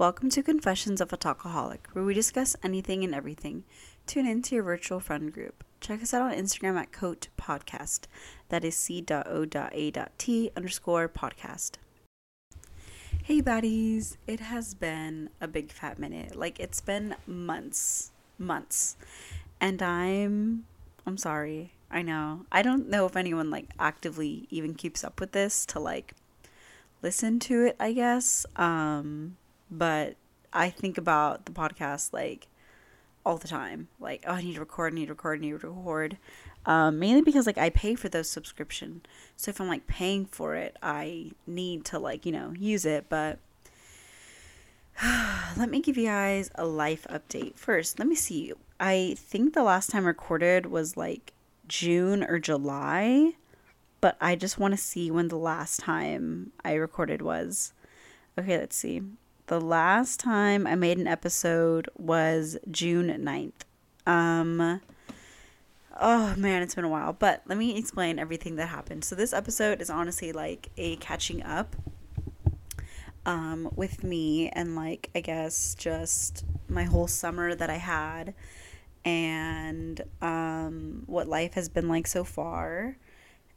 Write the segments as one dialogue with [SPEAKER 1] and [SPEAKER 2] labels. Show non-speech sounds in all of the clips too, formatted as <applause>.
[SPEAKER 1] Welcome to Confessions of a Talkaholic, where we discuss anything and everything. Tune in to your virtual friend group. Check us out on Instagram at Coat Podcast. That is c.o.a.t underscore podcast. Hey baddies, it has been a big fat minute. Like it's been months, months. And I'm I'm sorry. I know. I don't know if anyone like actively even keeps up with this to like listen to it, I guess. Um but I think about the podcast like all the time. Like, oh, I need to record, I need to record, I need to record. Um, mainly because like I pay for those subscription. So if I'm like paying for it, I need to like, you know, use it. But <sighs> let me give you guys a life update first. Let me see. I think the last time I recorded was like June or July, but I just want to see when the last time I recorded was. Okay, let's see. The last time I made an episode was June 9th. Um oh man, it's been a while, but let me explain everything that happened. So this episode is honestly like a catching up um with me and like I guess just my whole summer that I had and um what life has been like so far.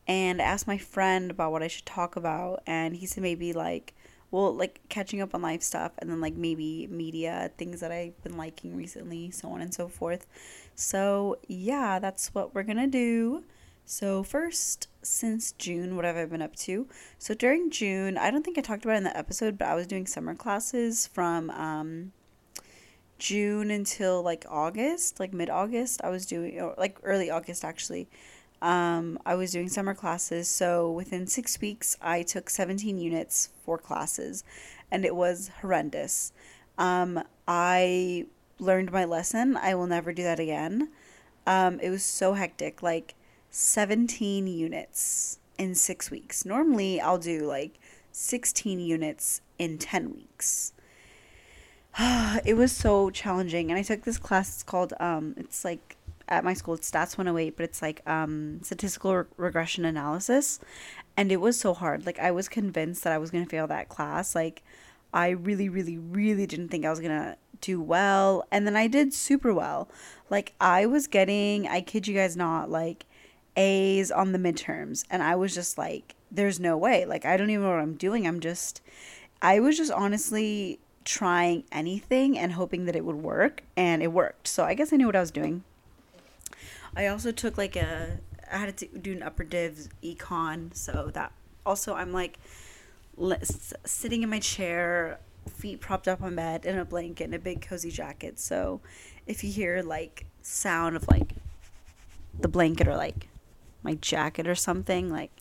[SPEAKER 1] And I asked my friend about what I should talk about and he said maybe like well, like catching up on life stuff and then like maybe media, things that I've been liking recently, so on and so forth. So, yeah, that's what we're gonna do. So, first, since June, what have I been up to? So, during June, I don't think I talked about it in the episode, but I was doing summer classes from um, June until like August, like mid August. I was doing, or like early August actually um, I was doing summer classes. So within six weeks, I took 17 units for classes, and it was horrendous. Um, I learned my lesson. I will never do that again. Um, it was so hectic, like 17 units in six weeks. Normally, I'll do like 16 units in 10 weeks. <sighs> it was so challenging, and I took this class. It's called um, it's like at my school it's stats 108 but it's like um, statistical re- regression analysis. And it was so hard. Like i was convinced that i was going to fail that class. Like i really really really didn't think i was going to do well. And then i did super well. Like i was getting i kid you guys not like a's on the midterms. And i was just like there's no way. Like i don't even know what i'm doing. I'm just i was just honestly trying anything and hoping that it would work. And it worked. So i guess i knew what i was doing I also took like a I had to do an upper div econ, so that also I'm like sitting in my chair, feet propped up on bed in a blanket and a big cozy jacket. So if you hear like sound of like the blanket or like my jacket or something, like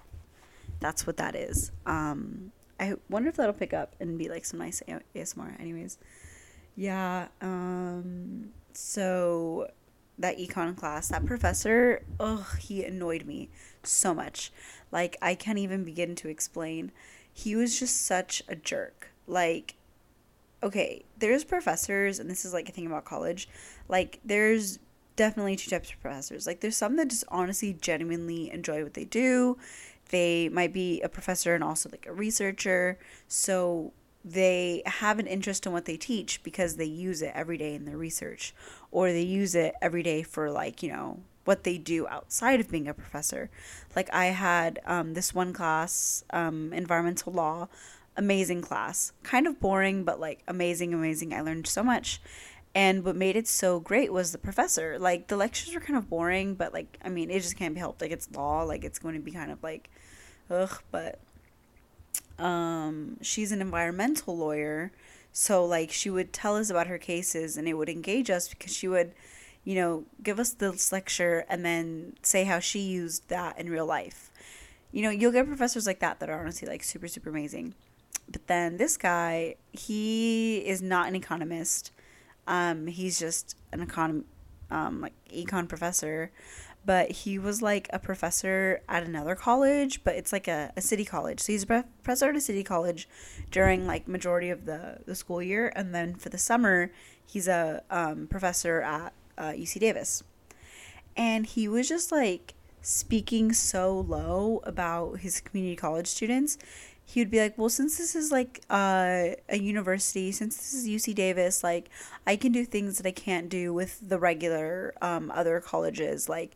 [SPEAKER 1] that's what that is. Um I wonder if that'll pick up and be like some nice ASMR anyways. Yeah, um so that econ class, that professor, ugh, he annoyed me so much. Like, I can't even begin to explain. He was just such a jerk. Like, okay, there's professors, and this is like a thing about college. Like, there's definitely two types of professors. Like, there's some that just honestly, genuinely enjoy what they do. They might be a professor and also like a researcher. So, they have an interest in what they teach because they use it every day in their research or they use it every day for like you know what they do outside of being a professor. Like i had um, this one class um, environmental law amazing class. Kind of boring but like amazing amazing. I learned so much. And what made it so great was the professor. Like the lectures were kind of boring but like i mean it just can't be helped. Like it's law. Like it's going to be kind of like ugh but um, she's an environmental lawyer. So, like, she would tell us about her cases and it would engage us because she would, you know, give us this lecture and then say how she used that in real life. You know, you'll get professors like that that are honestly like super, super amazing. But then this guy, he is not an economist. Um, he's just an econ, um, like econ professor but he was like a professor at another college, but it's like a, a city college. So he's a professor at a city college during like majority of the, the school year. And then for the summer, he's a um, professor at uh, UC Davis. And he was just like speaking so low about his community college students. He would be like, "Well, since this is like uh, a university, since this is UC Davis, like I can do things that I can't do with the regular um, other colleges. Like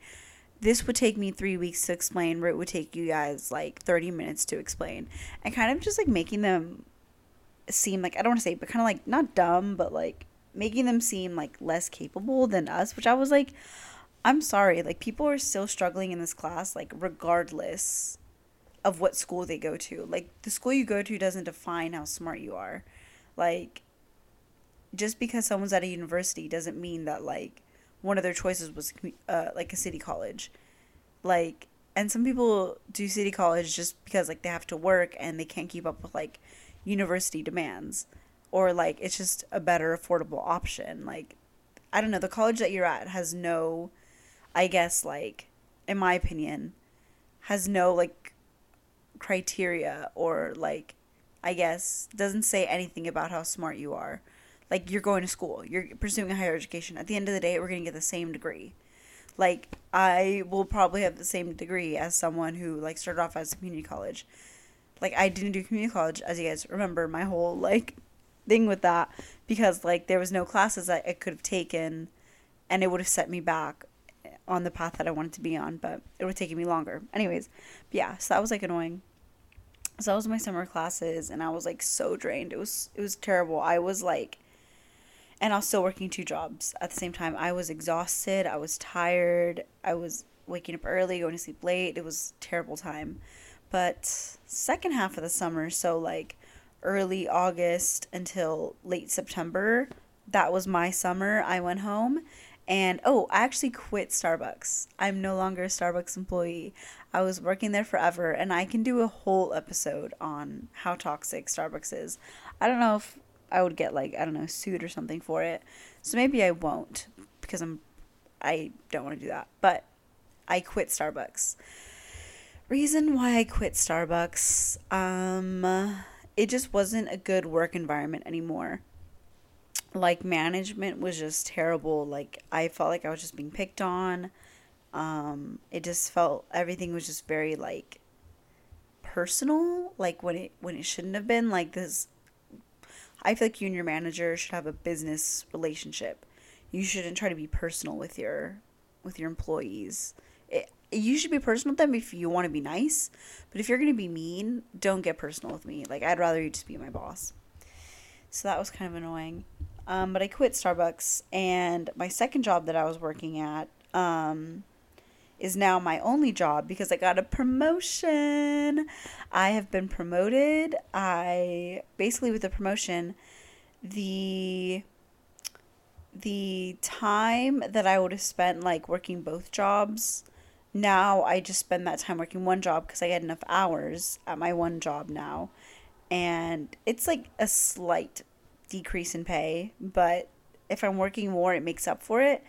[SPEAKER 1] this would take me three weeks to explain, where it would take you guys like thirty minutes to explain, and kind of just like making them seem like I don't want to say, but kind of like not dumb, but like making them seem like less capable than us. Which I was like, I'm sorry, like people are still struggling in this class, like regardless of what school they go to. Like the school you go to doesn't define how smart you are. Like just because someone's at a university doesn't mean that like one of their choices was uh, like a city college. Like and some people do city college just because like they have to work and they can't keep up with like university demands or like it's just a better affordable option. Like I don't know, the college that you're at has no I guess like in my opinion has no like criteria or like I guess doesn't say anything about how smart you are. Like you're going to school, you're pursuing a higher education. At the end of the day, we're going to get the same degree. Like I will probably have the same degree as someone who like started off as a community college. Like I didn't do community college as you guys remember my whole like thing with that because like there was no classes that I could have taken and it would have set me back on the path that I wanted to be on, but it would have taken me longer. Anyways, yeah, so that was like annoying. So that was my summer classes and I was like so drained. It was it was terrible. I was like and I was still working two jobs at the same time. I was exhausted, I was tired, I was waking up early, going to sleep late. It was terrible time. But second half of the summer, so like early August until late September, that was my summer. I went home and oh, I actually quit Starbucks. I'm no longer a Starbucks employee. I was working there forever, and I can do a whole episode on how toxic Starbucks is. I don't know if I would get like I don't know sued or something for it, so maybe I won't because I'm I don't want to do that. But I quit Starbucks. Reason why I quit Starbucks, um, it just wasn't a good work environment anymore like management was just terrible. Like i felt like i was just being picked on. Um it just felt everything was just very like personal like when it when it shouldn't have been. Like this i feel like you and your manager should have a business relationship. You shouldn't try to be personal with your with your employees. It, you should be personal with them if you want to be nice but if you're going to be mean don't get personal with me. Like i'd rather you just be my boss. So that was kind of annoying um, but I quit Starbucks, and my second job that I was working at um, is now my only job because I got a promotion. I have been promoted. I basically with the promotion, the the time that I would have spent like working both jobs, now I just spend that time working one job because I get enough hours at my one job now. And it's like a slight decrease in pay, but if I'm working more, it makes up for it.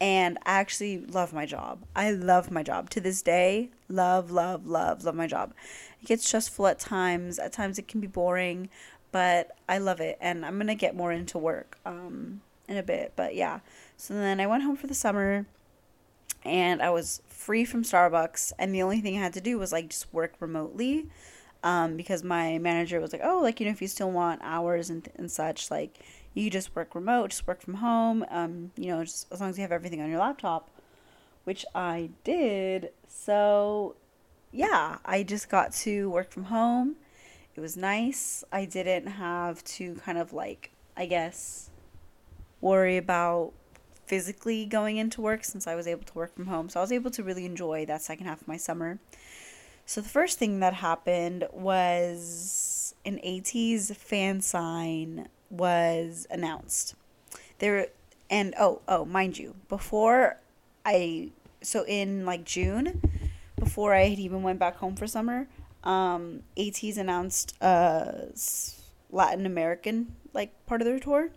[SPEAKER 1] And I actually love my job. I love my job to this day. Love, love, love, love my job. It gets stressful at times. At times it can be boring, but I love it. And I'm gonna get more into work um, in a bit. But yeah. So then I went home for the summer, and I was free from Starbucks. And the only thing I had to do was like just work remotely um, because my manager was like, oh, like, you know, if you still want hours and, and such, like, you just work remote, just work from home, um, you know, just as long as you have everything on your laptop, which I did. So, yeah, I just got to work from home. It was nice. I didn't have to kind of like, I guess, worry about physically going into work since I was able to work from home. So I was able to really enjoy that second half of my summer. So the first thing that happened was an ATEEZ fan sign was announced. There and oh oh mind you, before I so in like June, before I had even went back home for summer, um, ATEEZ announced a Latin American like part of their tour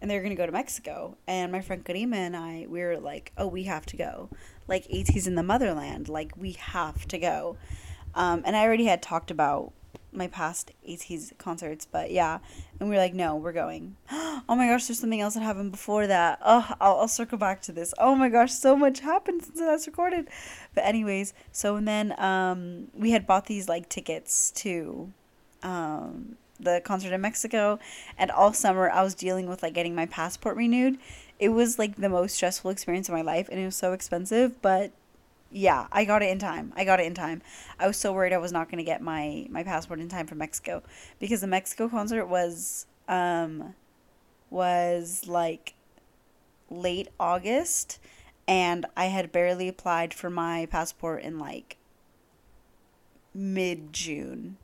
[SPEAKER 1] and they're gonna go to Mexico. And my friend Karima and I, we were like, oh, we have to go. Like ATEEZ in the motherland, like we have to go. Um, and I already had talked about my past ATEEZ concerts, but yeah, and we were like, no, we're going. <gasps> Oh my gosh, there's something else that happened before that. Oh, I'll, I'll circle back to this. Oh my gosh, so much happened since that's recorded. But anyways, so and then um, we had bought these like tickets to um, the concert in Mexico, and all summer I was dealing with like getting my passport renewed. It was like the most stressful experience of my life, and it was so expensive, but yeah, I got it in time. I got it in time. I was so worried I was not going to get my my passport in time for Mexico because the Mexico concert was um was like late August and I had barely applied for my passport in like mid June.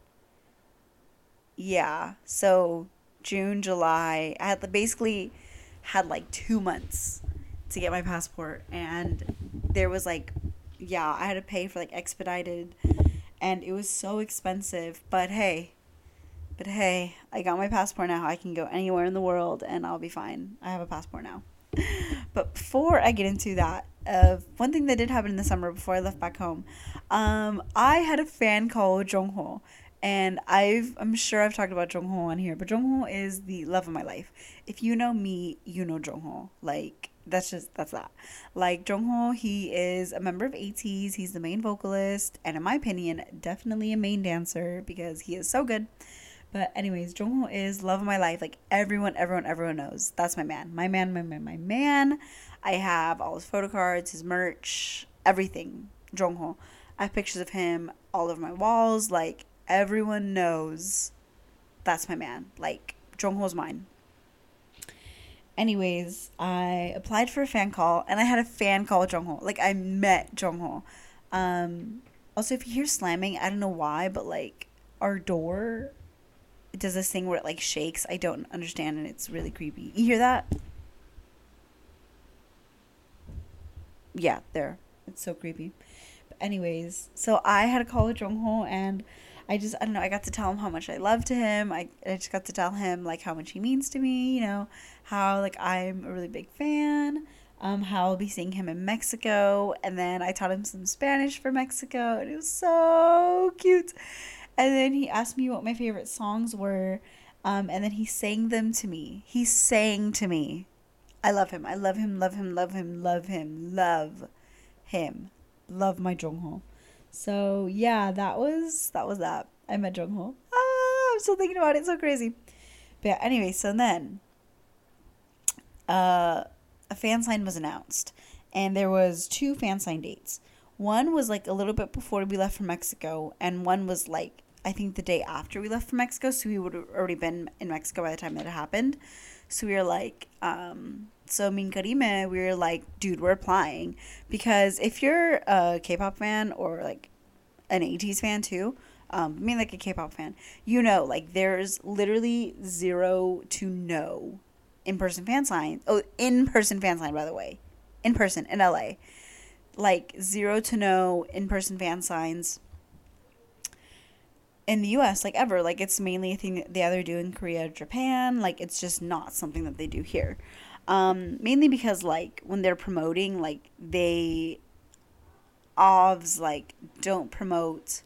[SPEAKER 1] Yeah, so June, July, I had basically had like 2 months to get my passport and there was like yeah, I had to pay for like expedited and it was so expensive. But hey, but hey, I got my passport now. I can go anywhere in the world and I'll be fine. I have a passport now. <laughs> but before I get into that, uh, one thing that did happen in the summer before I left back home, um, I had a fan called Jongho. And I've I'm sure I've talked about Jongho on here, but Jongho is the love of my life. If you know me, you know Jongho. Like that's just that's that. Like Jongho, he is a member of ATEEZ. He's the main vocalist, and in my opinion, definitely a main dancer because he is so good. But anyways, Jongho is love of my life. Like everyone, everyone, everyone knows. That's my man. My man, my man, my man. I have all his photo cards, his merch, everything. Jongho. I have pictures of him all over my walls. Like everyone knows that's my man. Like Jongho's mine anyways, I applied for a fan call and I had a fan call with Jongho. Like I met Jongho. Um also if you hear slamming, I don't know why, but like our door it does this thing where it like shakes. I don't understand and it's really creepy. You hear that? Yeah, there. It's so creepy. But anyways, so I had a call with Jongho and I just I don't know, I got to tell him how much I loved him. I I just got to tell him like how much he means to me, you know, how like I'm a really big fan. Um, how I'll be seeing him in Mexico, and then I taught him some Spanish for Mexico, and it was so cute. And then he asked me what my favorite songs were, um, and then he sang them to me. He sang to me. I love him. I love him. Love him. Love him. Love him. Love him. Love my Jongho. So yeah, that was that was that. I met Jongho. Ah, I'm still thinking about it. so crazy. But yeah, anyway, so then uh, a fan sign was announced, and there was two fan sign dates. One was like a little bit before we left for Mexico, and one was like I think the day after we left for Mexico. So we would have already been in Mexico by the time that it happened. So we were like, um, so Min Karime, we were like, dude, we're applying. Because if you're a K-pop fan or like an ATEEZ fan too, um, I mean like a K-pop fan, you know, like there's literally zero to no in-person fan sign. Oh, in-person fan sign by the way, in person in LA, like zero to no in-person fan signs in the US like ever. Like it's mainly a thing they either do in Korea or Japan. Like it's just not something that they do here um, mainly because like when they're promoting, like they OVs like don't promote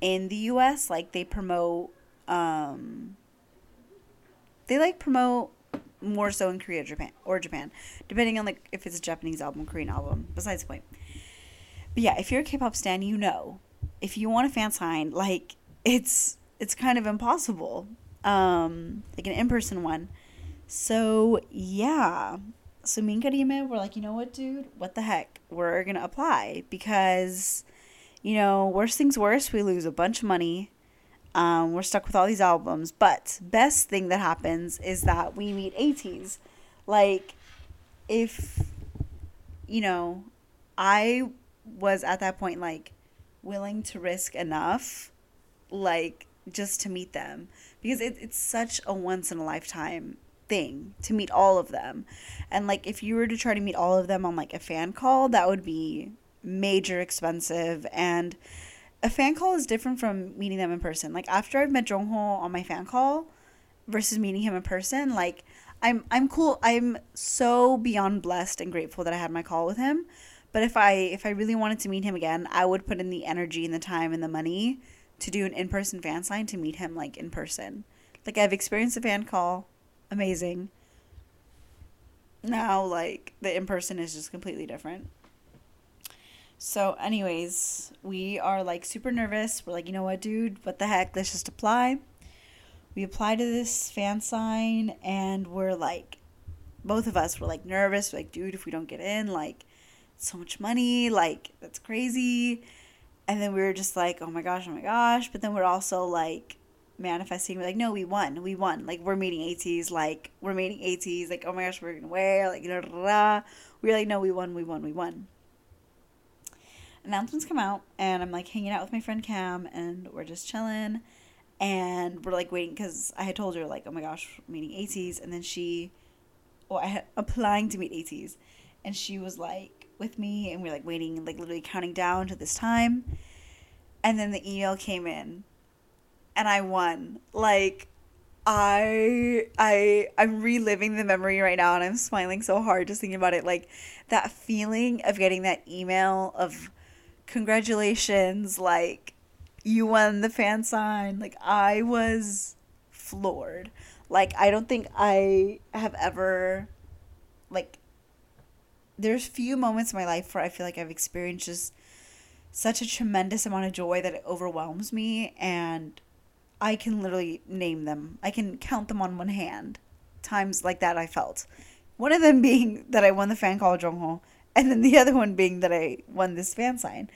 [SPEAKER 1] in the US. Like they promote um they like promote more so in Korea, Japan or Japan, depending on like if it's a Japanese album, Korean album. Besides the point. But yeah, if you're a K-pop stan, you know, if you want a fan sign, like it's it's kind of impossible. Um, like an in-person one. So yeah. So me and Karime were like, you know what, dude? What the heck? We're gonna apply because, you know, worst things worst, we lose a bunch of money. Um, we're stuck with all these albums. But best thing that happens is that we meet ATEEZ. Like, if you know, I was at that point like willing to risk enough, like just to meet them because it, it's such a once in a lifetime thing to meet all of them. And like if you were to try to meet all of them on like a fan call, that would be major expensive and a fan call is different from meeting them in person. Like after I've met Jongho on my fan call versus meeting him in person, like I'm I'm cool. I'm so beyond blessed and grateful that I had my call with him. But if I if I really wanted to meet him again, I would put in the energy and the time and the money to do an in person fan sign to meet him like in person. Like I've experienced a fan call, amazing. Now like the in person is just completely different. So, anyways, we are like super nervous. We're like, you know what, dude? What the heck? Let's just apply. We apply to this fan sign, and we're like, both of us were like nervous. We're like, dude, if we don't get in, like, so much money, like, that's crazy. And then we were just like, oh my gosh, oh my gosh. But then we're also like manifesting. We're like, no, we won. We won. Like, we're meeting ATEEZ. Like, we're meeting ATEEZ. Like, oh my gosh, we're to wear. Like, da, da, da. we're like, no, we won, we won, we won announcements come out, and I'm like hanging out with my friend Cam, and we're just chilling, and we're like waiting because I had told her like, oh my gosh, meeting ATEEZ, and then she, well, I had applying to meet ATEEZ, and she was like with me, and we are like waiting, like literally counting down to this time, and then the email came in, and I won, like. I I I'm reliving the memory right now and I'm smiling so hard just thinking about it like that feeling of getting that email of congratulations, like you won the fan sign. Like I was floored. Like I don't think I have ever like there's few moments in my life where I feel like I've experienced just such a tremendous amount of joy that it overwhelms me and I can literally name them. I can count them on one hand. Times like that I felt. One of them <laughs> being that I won the fan call Jongho and then the other one being that I won this fan sign.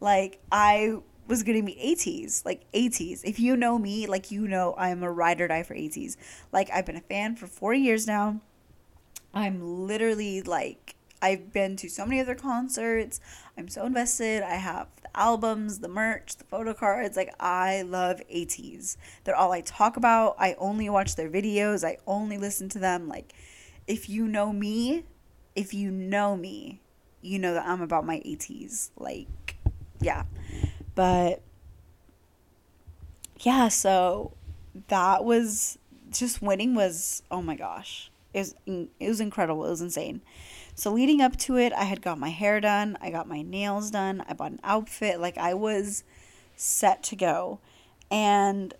[SPEAKER 1] Like I was gonna be ATEEZ, like ATEEZ. If you know me, like you know I'm a ride or die for ATEEZ. Like I've been a fan for four years now. I'm literally like I've been to so many other concerts. I'm so invested. I have the albums, the merch, the photo cards. Like I love ATEEZ. They're all I talk about. I only watch their videos. I only listen to them. Like if you know me, if you know me, you know that I'm about my ATEEZ. Like, yeah. But yeah, so that was just winning was oh my gosh. It was it was incredible. It was insane. So leading up to it, I had got my hair done, I got my nails done, I bought an outfit, like I was set to go. And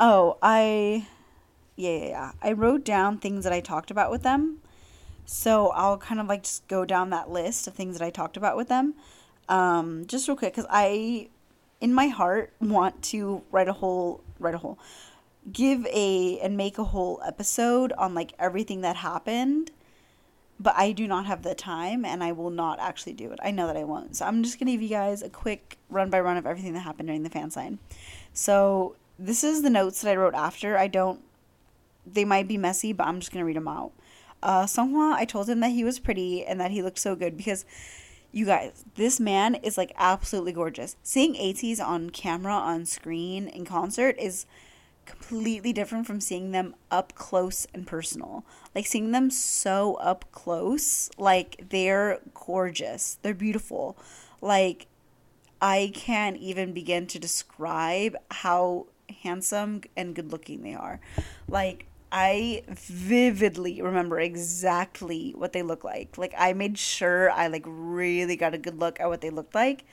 [SPEAKER 1] oh, I yeah, yeah, yeah. I wrote down things that I talked about with them so I'll kind of like just go down that list of things that I talked about with them. Um, just real quick, because I, in my heart, want to write a whole, write a whole, give a, and make a whole episode on like everything that happened. But I do not have the time and I will not actually do it. I know that I won't. So I'm just going to give you guys a quick run by run of everything that happened during the fan sign. So this is the notes that I wrote after. I don't, they might be messy, but I'm just going to read them out uh, Seonghwa, I told him that he was pretty and that he looked so good because you guys, this man is like absolutely gorgeous. Seeing ATEEZ on camera, on screen, in concert is completely different from seeing them up close and personal. Like seeing them so up close, like they're gorgeous. They're beautiful. Like I can't even begin to describe how handsome and good looking they are. Like I vividly remember exactly what they look like. Like I made sure I like really got a good look at what they looked like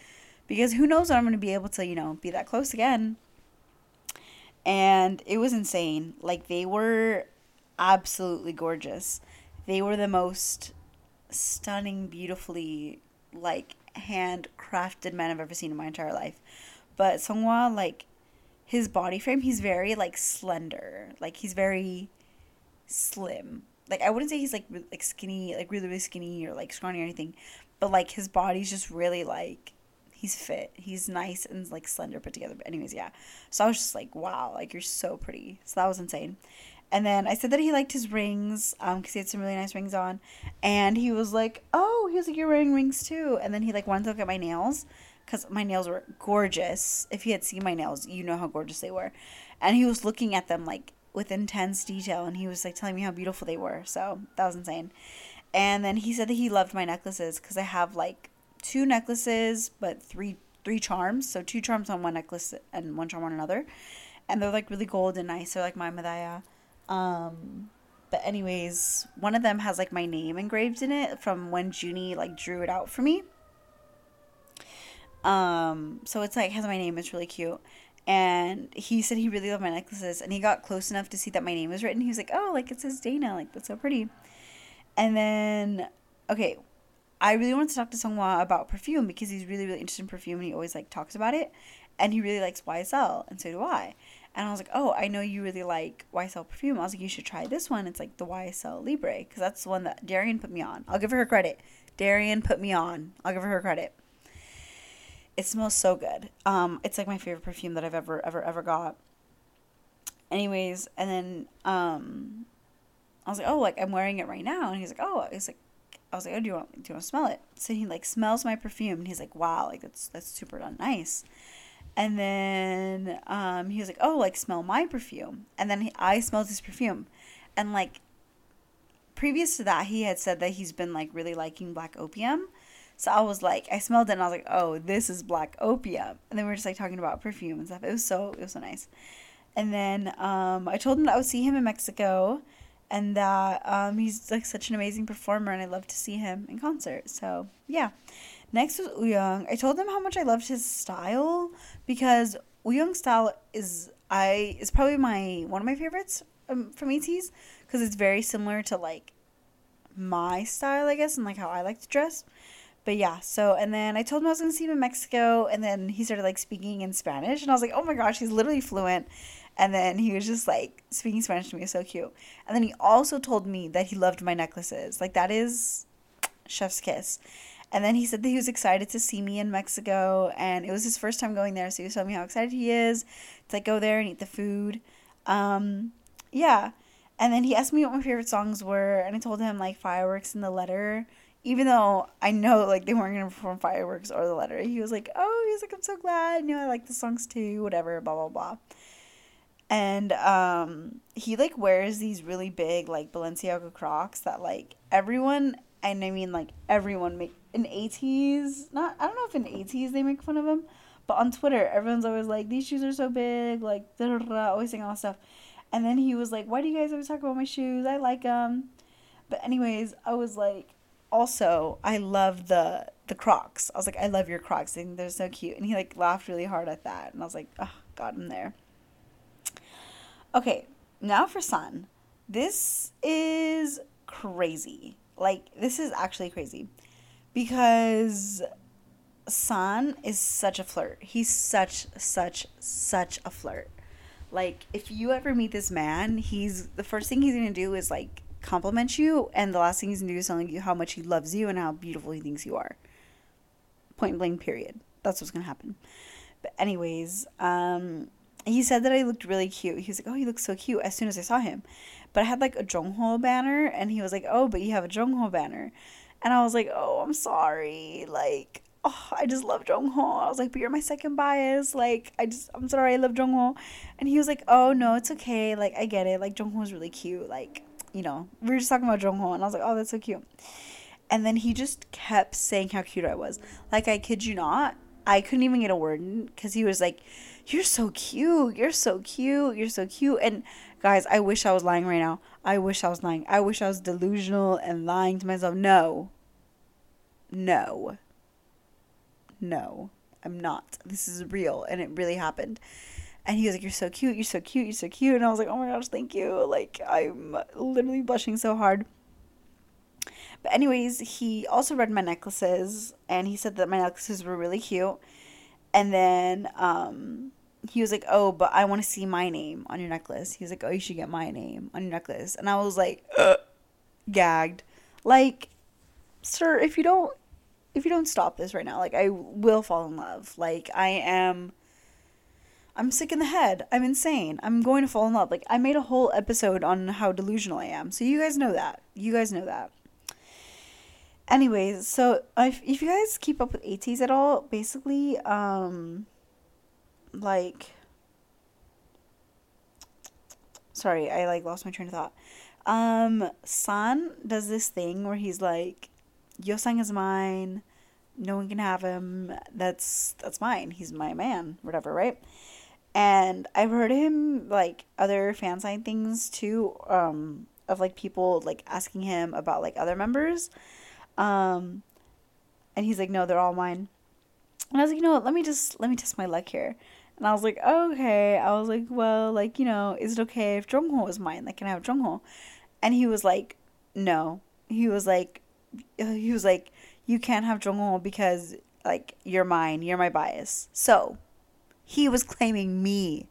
[SPEAKER 1] because who knows when I'm going to be able to, you know, be that close again. And it was insane. Like they were absolutely gorgeous. They were the most stunning, beautifully like handcrafted men I've ever seen in my entire life. But Seonghwa like his body frame, he's very like slender. Like he's very slim. Like I wouldn't say he's like like skinny, like really really skinny or like scrawny or anything, but like his body's just really like he's fit. He's nice and like slender put together. But anyways, yeah. So I was just like, wow, like you're so pretty. So that was insane. And then I said that he liked his rings, um, because he had some really nice rings on, and he was like, oh, he was like, you're wearing rings too. And then he like wanted to look at my nails, because my nails were gorgeous. If you had seen my nails, you know how gorgeous they were. And he was looking at them like with intense detail and he was like telling me how beautiful they were. So that was insane. And then he said that he loved my necklaces because I have like two necklaces but three three charms. So two charms on one necklace and one charm on another. And they're like really gold and nice. They're like my medalla. Um but anyways, one of them has like my name engraved in it from when Junie like drew it out for me. Um, so it's like has my name. It's really cute. And he said he really loved my necklaces, and he got close enough to see that my name was written. He was like, "Oh, like it says Dana. Like that's so pretty." And then, okay, I really wanted to talk to Seonghwa about perfume because he's really really interested in perfume, and he always like talks about it, and he really likes YSL, and so do I. And I was like, oh, I know you really like YSL perfume. I was like, you should try this one. It's like the YSL Libre because that's the one that Darian put me on. I'll give her credit. Darian put me on. I'll give her credit. It smells so good. Um, it's like my favorite perfume that I've ever, ever, ever got. Anyways, and then um, I was like, oh, like I'm wearing it right now, and he's like, oh, he's like, I was like, oh, do you want, do you want to smell it? So he like smells my perfume, and he's like, wow, like that's that's super nice. And then um, he was like, oh, like smell my perfume, and then he, I smelled his perfume, and like previous to that, he had said that he's been like really liking black opium. So I was like, I smelled it and I was like, oh, this is black opium. And then we were just like talking about perfume and stuff. It was so, it was so nice. And then um, I told him that I would see him in Mexico and that um, he's like such an amazing performer and I love to see him in concert. So yeah. Next was Wooyoung. I told him how much I loved his style because Wooyoung's style is I is probably my one of my favorites um, from ATEEZ because it's very similar to like my style, I guess, and like how I like to dress. But yeah, so and then I told him I was gonna see him in Mexico, and then he started like speaking in Spanish, and I was like, oh my gosh, he's literally fluent. And then he was just like speaking Spanish to me, so cute. And then he also told me that he loved my necklaces. Like that is chef's kiss. And then he said that he was excited to see me in Mexico, and it was his first time going there, so he was telling me how excited he is to like go there and eat the food. Um, yeah, and then he asked me what my favorite songs were, and I told him like Fireworks and The Letter. Even though I know like they weren't gonna perform Fireworks or The Letter, he was like, "Oh, he's like, I'm so glad. You know, I like the songs too. Whatever, blah blah blah." And um, he like wears these really big like Balenciaga Crocs that like everyone, and I mean like everyone make in ATEEZ. Not I don't know if in ATEEZ they make fun of him, but on Twitter everyone's always like, "These shoes are so big," like always saying all that stuff. And then he was like, "Why do you guys always talk about my shoes? I like them." But anyways, I was like, also, I love the the Crocs. I was like, "I love your Crocs. Think they're so cute." And he like laughed really hard at that, and I was like, "Oh, got him there." Okay, now for San. This is crazy. Like this is actually crazy because San is such a flirt. He's such such such a flirt. Like, if you ever meet this man, he's the first thing he's gonna do is like compliment you, and the last thing he's gonna do is telling you how much he loves you and how beautiful he thinks you are. Point blank, period. That's what's gonna happen. But anyways, um, he said that I looked really cute. He was like, "Oh, you look so cute." As soon as I saw him, but I had like a Jongho banner, and he was like, "Oh, but you have a Jongho banner," and I was like, "Oh, I'm sorry." Like, oh, I just love Jongho. I was like, but you're my second bias. Like, I just, I'm sorry, I love Jongho. And he was like, oh, no, it's okay. Like, I get it. Like, Jongho's really cute. Like, you know, we were just talking about Jongho, and I was like, oh, that's so cute. And then he just kept saying how cute I was. Like, I kid you not, I couldn't even get a word in because he was like, you're so cute. You're so cute. You're so cute. And guys, I wish I was lying right now. I wish I was lying. I wish I was delusional and lying to myself. No. No no, I'm not. This is real and it really happened. And he was like, You're so cute, you're so cute, you're so cute. And I was like, Oh my gosh, thank you. Like, I'm literally blushing so hard. But, anyways, he also read my necklaces and he said that my necklaces were really cute. And then um, he was like, Oh, but I want to see my name on your necklace. He was like, Oh, you should get my name on your necklace. And I was like, gagged. Like, sir, if you don't if you don't stop this right now, like I will fall in love. Like I am I'm sick in the head. I'm insane. I'm going to fall in love. Like I made a whole episode on how delusional I am. So you guys know that. You guys know that. Anyways, so if, if you guys keep up with ATEEZ at all, basically um like sorry, I like lost my train of thought. Um San does this thing where he's like Yeosang is mine. No one can have him. That's that's mine. He's my man, whatever, right? And I've heard him like other fan sign things too, um, of like people like asking him about like other members. Um and he's like, No, they're all mine. And I was like, you know what, let me just let me test my luck here. And I was like, okay. I was like, well, like, you know, is it okay if Jongho is mine? Like, can I have Jongho? And he was like, no. He was like, he was like, you can't have Jongho because, like, you're mine. You're my bias. So, he was <laughs> claiming me.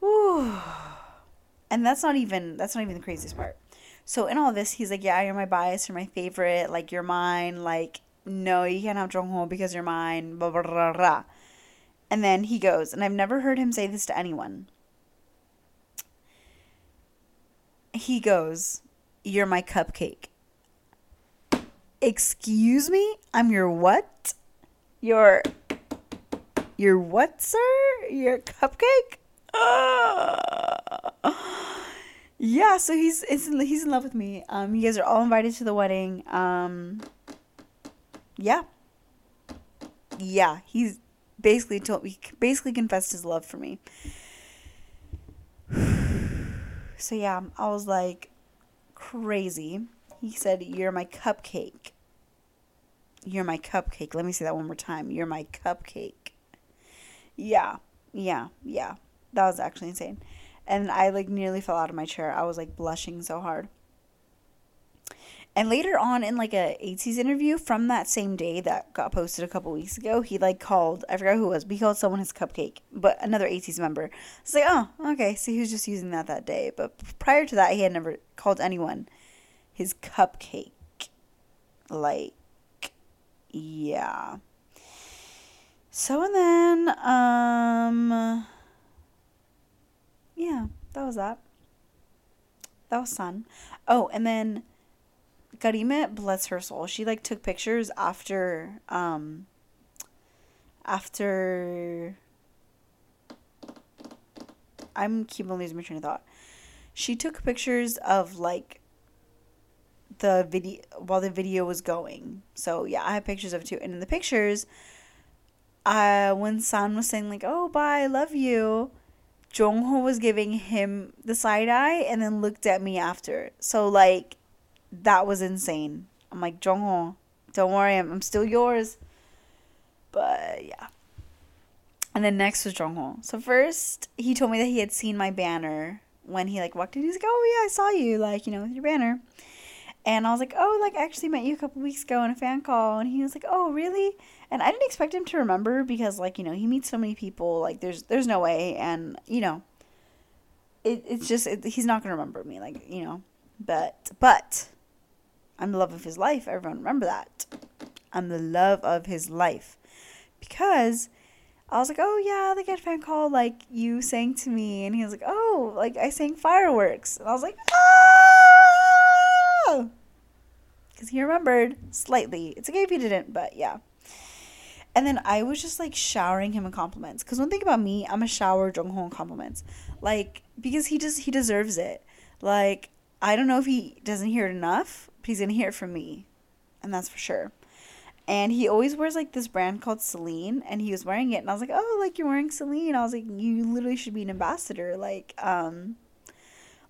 [SPEAKER 1] Whew. And that's not even, that's not even the craziest part. So, in all this, he's like, yeah, you're my bias. You're my favorite. Like, you're mine. Like, no, you can't have Jongho because you're mine. Blah, blah, blah, blah. And then he goes, and I've never heard him say this to anyone. He goes, You're my cupcake. Excuse me? I'm your what? Your. Your what, sir? Your cupcake? Uh, <laughs> <laughs> yeah, so he's he's in love with me. Um, you guys are all invited to the wedding. Um, yeah, yeah, he's basically told me basically confessed his love for me. <sighs> So yeah, I was like crazy. He said, "You're my cupcake." You're my cupcake. Let me say that one more time. You're my cupcake. Yeah. Yeah. Yeah. That was actually insane. And I like nearly fell out of my chair. I was like blushing so hard. And later on in like a ATEEZ interview from that same day that got posted a couple weeks ago, he like called I forgot who it was, but he called someone his cupcake, but another ATEEZ member. It's like, oh, okay, so he was just using that that day. But prior to that, he had never called anyone his cupcake. Like, yeah. So and then, um, yeah, that was that. That was fun. Oh, and then Karime, bless her soul, she like took pictures after um after I'm keeping losing my train of thought. She took pictures of like the video while the video was going. So yeah, I have pictures of it too. And in the pictures, uh when San was saying like, "Oh, bye, I love you," Jongho was giving him the side eye and then looked at me after. So like that was insane. I'm like, Jongho, don't worry, I'm, I'm still yours. But yeah. And then next was Jongho. So first, he told me that he had seen my banner when he like walked in. He's like, "Oh yeah, I saw you, like you know, with your banner." And I was like, "Oh, like I actually met you a couple weeks ago in a fan call." And he was like, "Oh, really?" And I didn't expect him to remember because like you know he meets so many people. Like there's there's no way, and you know, it it's just it, he's not gonna remember me. Like you know, but but I'm the love of his life. Everyone remember that. I'm the love of his life. Because I was like, oh yeah, they get fan call, like you sang to me. And he was like, oh, like I sang fireworks. And I was like, ah! oh! Because he remembered slightly. It's okay if he didn't, but yeah. And then I was just like showering him in compliments. Because one thing about me, I'm a shower Jongho in compliments. Like, because he just, he deserves it. Like, I don't know if he doesn't hear it enough but he's gonna hear it from me, and that's for sure. And he always wears like this brand called Celine, and he was wearing it, and I was like, oh, like you're wearing Celine. I was like, you literally should be an ambassador, like, um,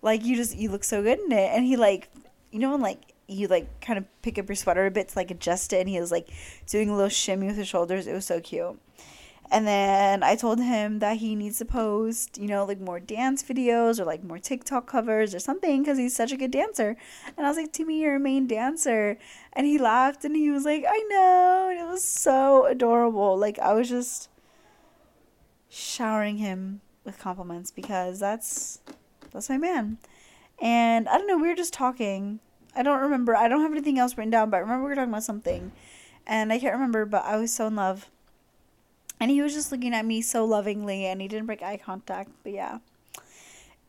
[SPEAKER 1] like you just you look so good in it. And he like, you know, when like you like kind of pick up your sweater a bit to like adjust it, and he was like doing a little shimmy with his shoulders. It was so cute. And then I told him that he needs to post, you know, like more dance videos or like more TikTok covers or something because he's such a good dancer. And I was like, Timmy, you're a main dancer. And he laughed and he was like, I know. And it was so adorable. Like, I was just showering him with compliments because that's that's my man. And I don't know, we were just talking. I don't remember. I don't have anything else written down, but I remember we were talking about something. And I can't remember, but I was so in love and he was just looking at me so lovingly and he didn't break eye contact, but yeah.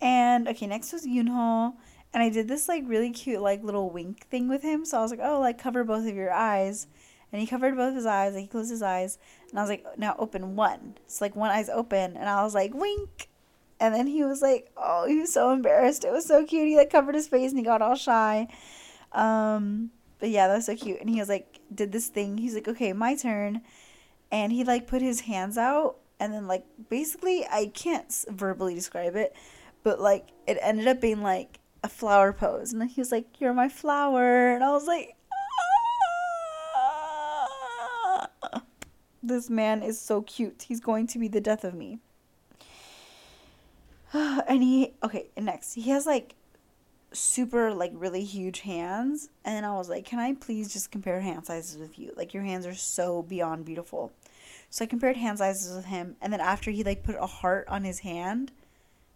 [SPEAKER 1] And okay, next was Yunho. And I did this like really cute like little wink thing with him. So I was like, oh, like cover both of your eyes. And he covered both his eyes. Like he closed his eyes. And I was like, now open one. It's like one eye's open. And I was like, wink. And then he was like, oh, he was so embarrassed. It was so cute. He like covered his face and he got all shy. Um, but yeah, that was so cute. And he was like, did this thing. He's like, okay, my turn and he like put his hands out and then like basically I can't verbally describe it, but like it ended up being like a flower pose, and he was like, "You're my flower," and I was like, ah. This man is so cute. He's going to be the death of me. <sighs> and he okay, next. He has like super like really huge hands and I was like, "Can I please just compare hand sizes with you? Like your hands are so beyond beautiful." So I compared hand sizes with him and then after he like put a heart on his hand,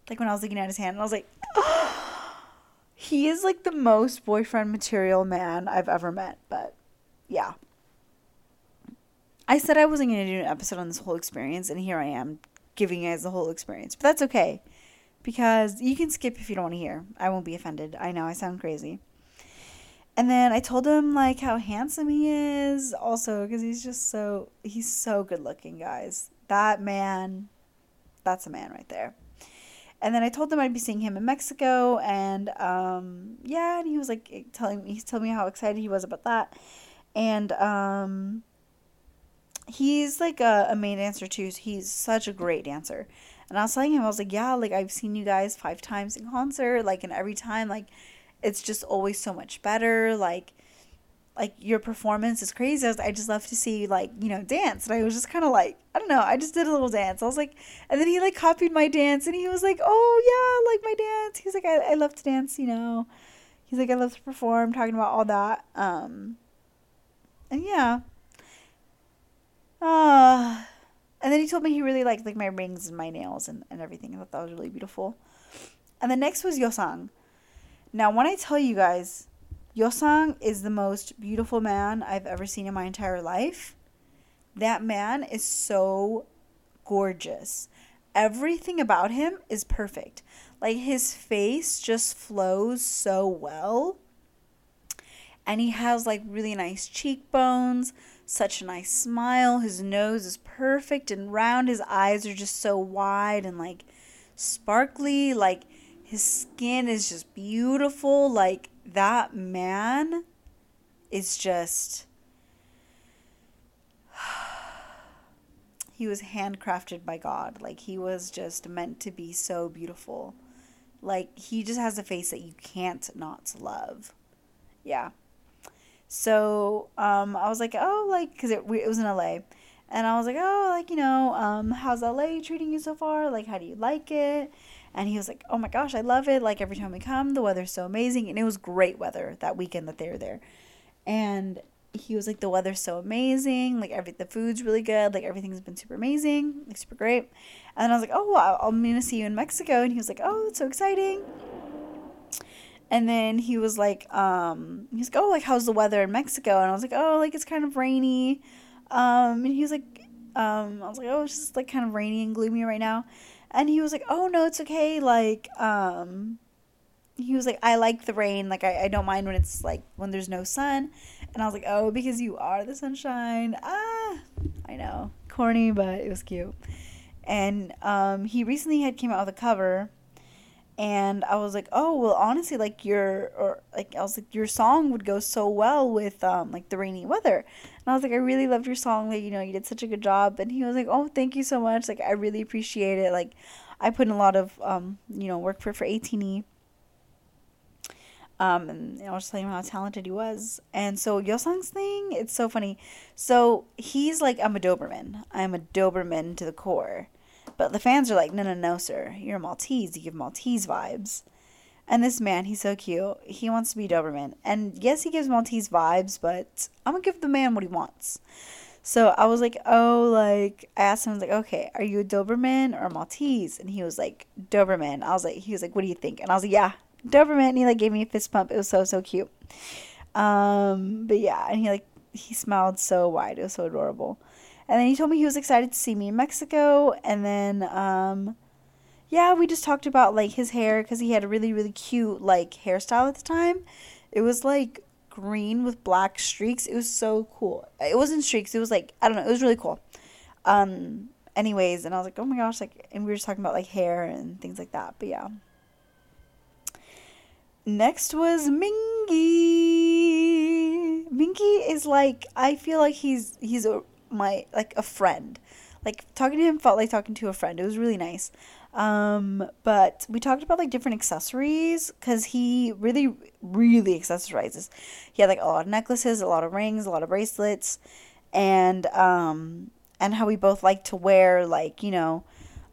[SPEAKER 1] like when I was looking at his hand, and I was like, <gasps> he is like the most boyfriend material man I've ever met, but yeah. I said I wasn't going to do an episode on this whole experience, and here I am giving you guys the whole experience. But that's okay because you can skip if you don't want to hear. I won't be offended. I know I sound crazy. And then I told him like how handsome he is also because he's just so he's so good looking, guys. That man that's a man right there. And then I told him I'd be seeing him in Mexico and um yeah, and he was like telling me he's telling me how excited he was about that. And um he's like a, a main dancer too. So he's such a great dancer. And I was telling him, I was like, yeah, like I've seen you guys five times in concert, like, and every time, like, it's just always so much better. Like, like your performance is crazy. I, was, I just love to see you, like you know dance, and I was just kind of like I don't know. I just did a little dance. I was like, and then he like copied my dance, and he was like, oh yeah, like my dance. He's like, I, I love to dance, you know. He's like, I love to perform, talking about all that. Um, and yeah, uh, and then he told me he really liked like my rings and my nails and, and everything. I thought that was really beautiful. And the next was Yeosang. Now, when I tell you guys, Yeosang is the most beautiful man I've ever seen in my entire life. That man is so gorgeous. Everything about him is perfect. Like his face just flows so well. And he has like really nice cheekbones such a nice smile. His nose is perfect and round. His eyes are just so wide and like sparkly. Like his skin is just beautiful. Like that man is just. <sighs> he was handcrafted by God. Like he was just meant to be so beautiful. Like he just has a face that you can't not love. Yeah. So um, I was like, oh, like, because it, it was in LA. And I was like, oh, like, you know, um, how's LA treating you so far? Like, how do you like it? And he was like, oh my gosh, I love it. Like, every time we come, the weather's so amazing. And it was great weather that weekend that they were there. And he was like, the weather's so amazing. Like, every the food's really good. Like, everything's been super amazing. Like, super great. And I was like, oh, wow, I'm going to see you in Mexico. And he was like, oh, it's so exciting. And then he was like, um, he's like, oh, like, how's the weather in Mexico? And I was like, oh, like, it's kind of rainy. Um, and he was like, um, I was like, oh, it's just like kind of rainy and gloomy right now. And he was like, oh, no, it's okay. Like, um, he was like, I like the rain. Like, I, I don't mind when it's like when there's no sun. And I was like, oh, because you are the sunshine. Ah, I know. Corny, but it was cute. And um, he recently had came out with a cover and I was like, oh well, honestly, like your or like I was like your song would go so well with um like the rainy weather, and I was like, I really loved your song, like you know you did such a good job, and he was like, oh thank you so much, like I really appreciate it, like I put in a lot of um you know work for for ATEEZ. Um, and I was telling him how talented he was. And so Yeosang's thing, it's so funny. So he's like, I'm a Doberman. I'm a Doberman to the core. But the fans are like, no, no, no, sir. You're a Maltese. You give Maltese vibes. And this man, he's so cute. He wants to be Doberman. And yes, he gives Maltese vibes, but I'm going to give the man what he wants. So I was like, oh, like, I asked him, I was like, okay, are you a Doberman or a Maltese? And he was like, Doberman. I was like, he was like, what do you think? And I was like, yeah, Doberman. And he like gave me a fist pump. It was so, so cute. Um, but yeah, and he like, he smiled so wide. It was so adorable. And then he told me he was excited to see me in Mexico. And then, um, yeah, we just talked about like his hair because he had a really, really cute like hairstyle at the time. It was like green with black streaks. It was so cool. It wasn't streaks. It was like, I don't know. It was really cool. Um, anyways, and I was like, oh my gosh, like, and we were just talking about like hair and things like that. But yeah. Next was Mingy. Mingi is like I feel like he's he's a my like a friend. Like talking to him felt like talking to a friend. It was really nice. Um, but we talked about like different accessories because he really, really accessorizes. He had like a lot of necklaces, a lot of rings, a lot of bracelets, and um, and how we both like to wear like you know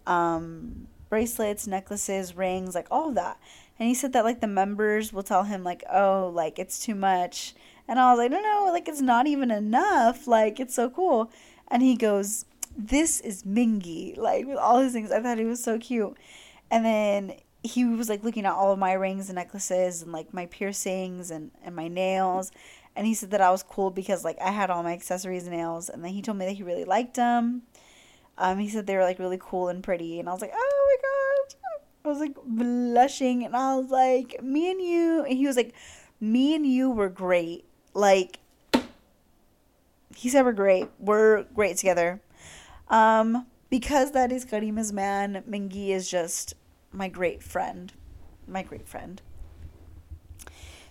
[SPEAKER 1] um, bracelets, necklaces, rings, like all of that. And he said that like the members will tell him like, oh, like it's too much. And I was like, no, no, like it's not even enough. Like it's so cool. And he goes, this is Mingi, like with all his things. I thought he was so cute. And then he was like looking at all of my rings and necklaces and like my piercings and, and my nails. And he said that I was cool because like I had all my accessories and nails. And then he told me that he really liked them. Um, he said they were like really cool and pretty. And I was like, oh my gosh. I was like blushing. And I was like, me and you. And he was like, me and you were great. Like, he said we're great. We're great together. Um, because that is Karima's man, Mingi is just my great friend. My great friend.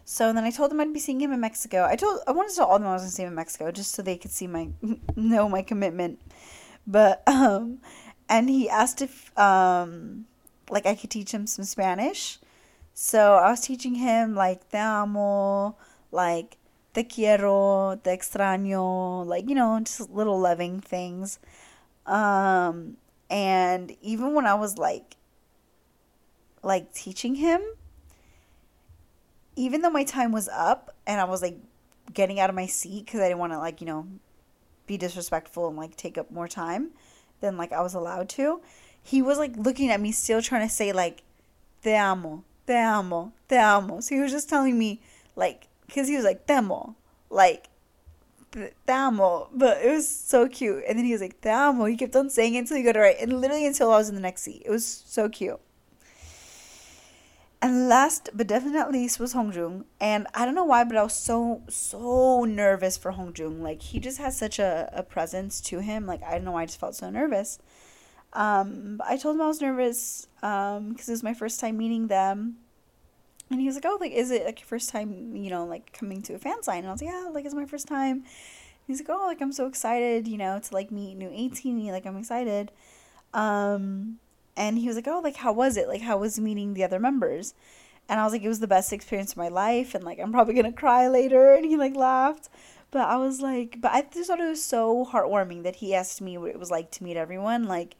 [SPEAKER 1] So then I told them I'd be seeing him in Mexico. I told I wanted to tell all them I was gonna see him in Mexico just so they could see my <laughs> know my commitment. But um and he asked if um like I could teach him some Spanish. So I was teaching him like te amo, like te quiero, te extraño, like you know, just little loving things. Um, and even when I was like, like teaching him, even though my time was up and I was like getting out of my seat because I didn't want to like you know be disrespectful and like take up more time than like I was allowed to, he was like looking at me still trying to say like te amo, te amo, te amo. So he was just telling me like because he was like te amo, like te amo. But it was so cute. And then he was like, te amo. He kept on saying it until he got it right. And literally until I was in the next seat. It was so cute. And last but definitely least was Hongjoong. And I don't know why, but I was so, so nervous for Hongjoong. Like, he just has such a, a presence to him. Like, I don't know why I just felt so nervous. Um, I told him I was nervous because um, it was my first time meeting them. And he was like, "Oh, like, is it like your first time, you know, like coming to a fan sign?" And I was like, "Yeah, like it's my first time." He's like, "Oh, like I'm so excited, you know, to like meet new ATINY like I'm excited." Um, and he was like, "Oh, like how was it? Like how was meeting the other members?" And I was like, "It was the best experience of my life, and like I'm probably gonna cry later." And he like laughed, but I was like, but I just thought it was so heartwarming that he asked me what it was like to meet everyone. Like,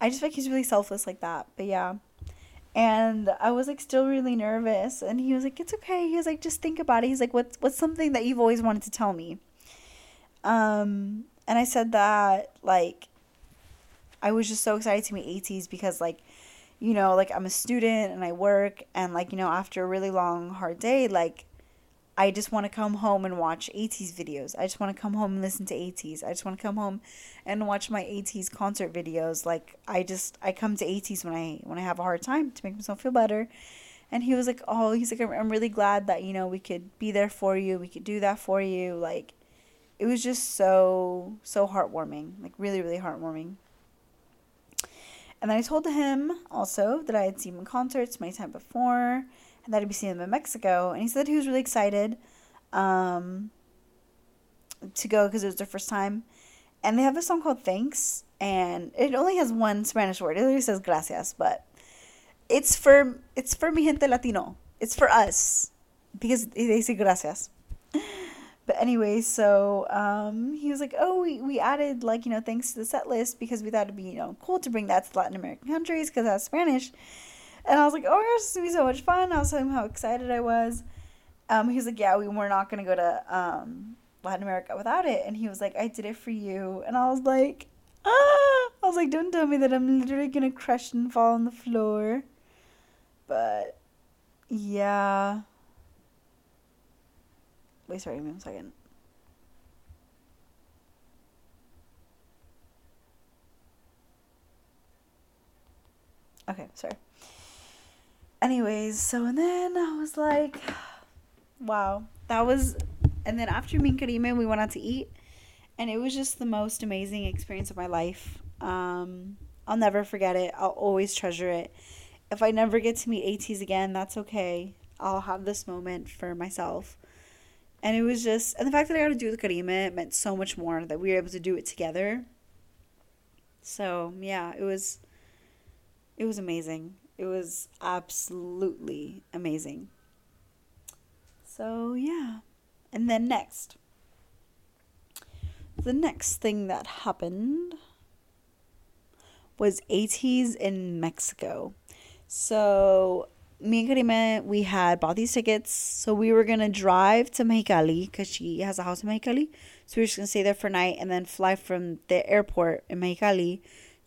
[SPEAKER 1] I just feel like he's really selfless like that. But yeah and I was like still really nervous. And he was like it's okay. He was like just think about it. He's like what's what's something that you've always wanted to tell me? Um and I said that like I was just so excited to meet ATEEZ because like you know like I'm a student and I work. And like you know after a really long hard day like I just want to come home and watch ATEEZ videos. I just want to come home and listen to ATEEZ. I just want to come home and watch my ATEEZ concert videos. Like I just I come to ATEEZ when I when I have a hard time to make myself feel better. And he was like, "Oh, he's like I'm really glad that, you know, we could be there for you. We could do that for you." Like it was just so so heartwarming. Like really really heartwarming. And then I told him also that I had seen him in concerts my time before and that I'd be seeing him in Mexico. And he said he was really excited um, to go because it was their first time. And they have a song called Thanks, and it only has one Spanish word. It only says gracias, but it's for it's for mi gente latino. It's for us because they say gracias. <laughs> But anyway, so um, he was like, "Oh, we, we added like you know thanks to the set list because we thought it'd be you know cool to bring that to Latin American countries because that's Spanish." And I was like, oh my gosh, this is to be so much fun. I was telling him how excited I was. Um, he was like, yeah, we were not going to go to um, Latin America without it. And he was like, I did it for you. And I was like, ah. I was like, don't tell me that I'm literally going to crush and fall on the floor. But, yeah. Wait, sorry, give me a second. Okay, sorry anyways, so and then I was like, <sighs> wow, that was. And then after me and Karima, we went out to eat, and it was just the most amazing experience of my life. Um, I'll never forget it. I'll always treasure it. If I never get to meet ATEEZ again, that's okay. I'll have this moment for myself. And it was just, and the fact that I got to do it with Karima meant so much more that we were able to do it together. So yeah, it was, it was amazing. It was absolutely amazing. So, yeah. And then next, the next thing that happened was ATEEZ in Mexico. So me and Karima, we had bought these tickets. So we were gonna drive to Mexicali because she has a house in Mexicali. So we are just gonna stay there for a night and then fly from the airport in Mexicali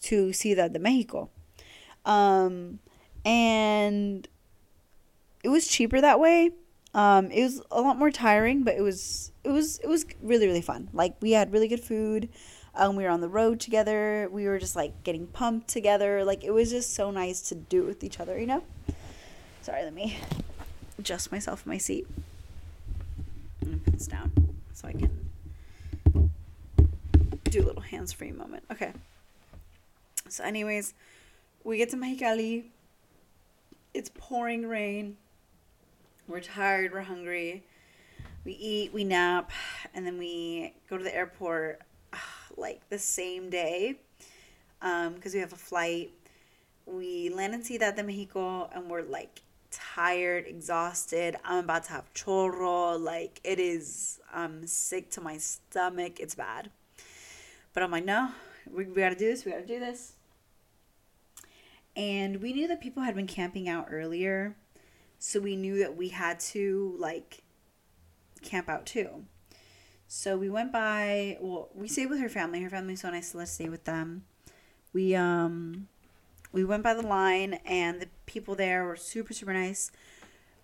[SPEAKER 1] to Ciudad de Mexico. Um, and it was cheaper that way. Um, it was a lot more tiring, but it was it was it was really really fun. Like we had really good food. Um, we were on the road together. We were just like getting pumped together. Like it was just so nice to do it with each other, you know. Sorry, let me adjust myself in my seat. And put this down so I can do a little hands free moment. Okay. So, anyways, we get to Mexicali. It's pouring rain. We're tired. We're hungry. We eat. We nap, and then we go to the airport like the same day because um, we have a flight. We land in Ciudad de Mexico, and we're like tired, exhausted. I'm about to have chorro. Like it is, I'm sick to my stomach. It's bad. But I'm like, no, we, we gotta do this. We gotta do this. And we knew that people had been camping out earlier. So we knew that we had to like camp out too. So we went by, well, we stayed with her family. Her family's so nice, so let's stay with them. We, um, we went by the line and the people there were super super nice